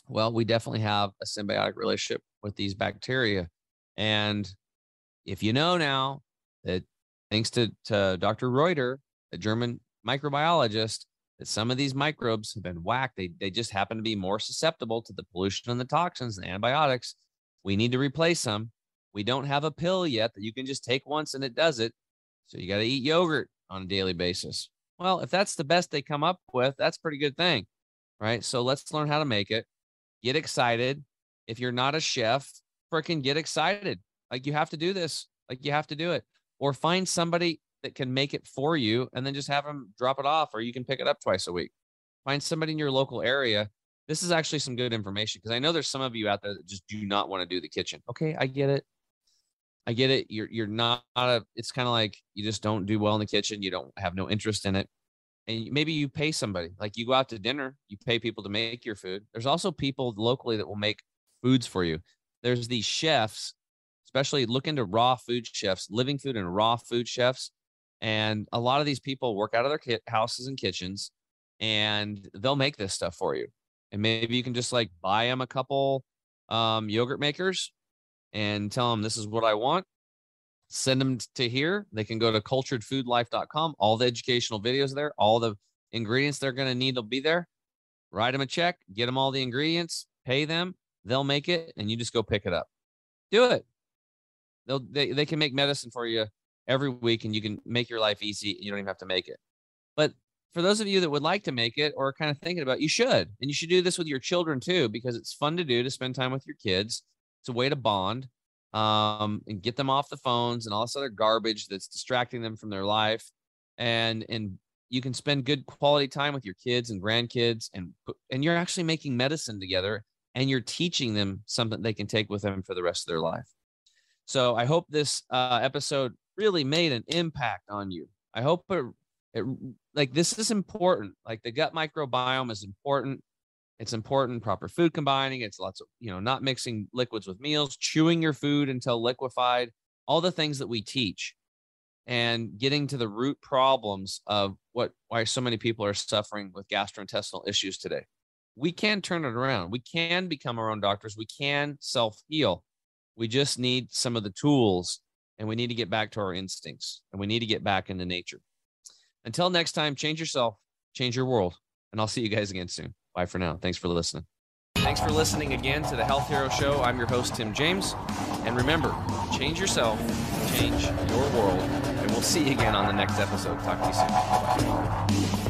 well we definitely have a symbiotic relationship with these bacteria. And if you know now that thanks to, to dr reuter a german microbiologist that some of these microbes have been whacked. They, they just happen to be more susceptible to the pollution and the toxins and antibiotics. We need to replace them. We don't have a pill yet that you can just take once and it does it. So you got to eat yogurt on a daily basis. Well, if that's the best they come up with, that's pretty good thing. Right. So let's learn how to make it. Get excited. If you're not a chef, freaking get excited. Like you have to do this. Like you have to do it. Or find somebody that can make it for you and then just have them drop it off or you can pick it up twice a week. Find somebody in your local area. This is actually some good information because I know there's some of you out there that just do not want to do the kitchen. Okay, I get it. I get it. You're you're not a it's kind of like you just don't do well in the kitchen. You don't have no interest in it. And maybe you pay somebody. Like you go out to dinner, you pay people to make your food. There's also people locally that will make foods for you. There's these chefs, especially look into raw food chefs, living food and raw food chefs and a lot of these people work out of their kit houses and kitchens and they'll make this stuff for you. And maybe you can just like buy them a couple um, yogurt makers and tell them this is what I want. Send them to here. They can go to culturedfoodlife.com. All the educational videos there, all the ingredients they're going to need will be there. Write them a check, get them all the ingredients, pay them. They'll make it, and you just go pick it up. Do it. They'll they, they can make medicine for you every week and you can make your life easy. And you don't even have to make it. But for those of you that would like to make it or kind of thinking about, it, you should. And you should do this with your children too, because it's fun to do to spend time with your kids. It's a way to bond um, and get them off the phones and all this other garbage that's distracting them from their life. And and you can spend good quality time with your kids and grandkids and and you're actually making medicine together and you're teaching them something they can take with them for the rest of their life. So I hope this uh, episode really made an impact on you. I hope it, it like this is important. Like the gut microbiome is important. It's important proper food combining. It's lots of, you know, not mixing liquids with meals, chewing your food until liquefied, all the things that we teach and getting to the root problems of what why so many people are suffering with gastrointestinal issues today. We can turn it around. We can become our own doctors. We can self heal. We just need some of the tools and we need to get back to our instincts and we need to get back into nature. Until next time, change yourself, change your world, and I'll see you guys again soon. Bye for now. Thanks for listening. Thanks for listening again to the Health Hero Show. I'm your host, Tim James. And remember, change yourself, change your world, and we'll see you again on the next episode. Talk to you soon.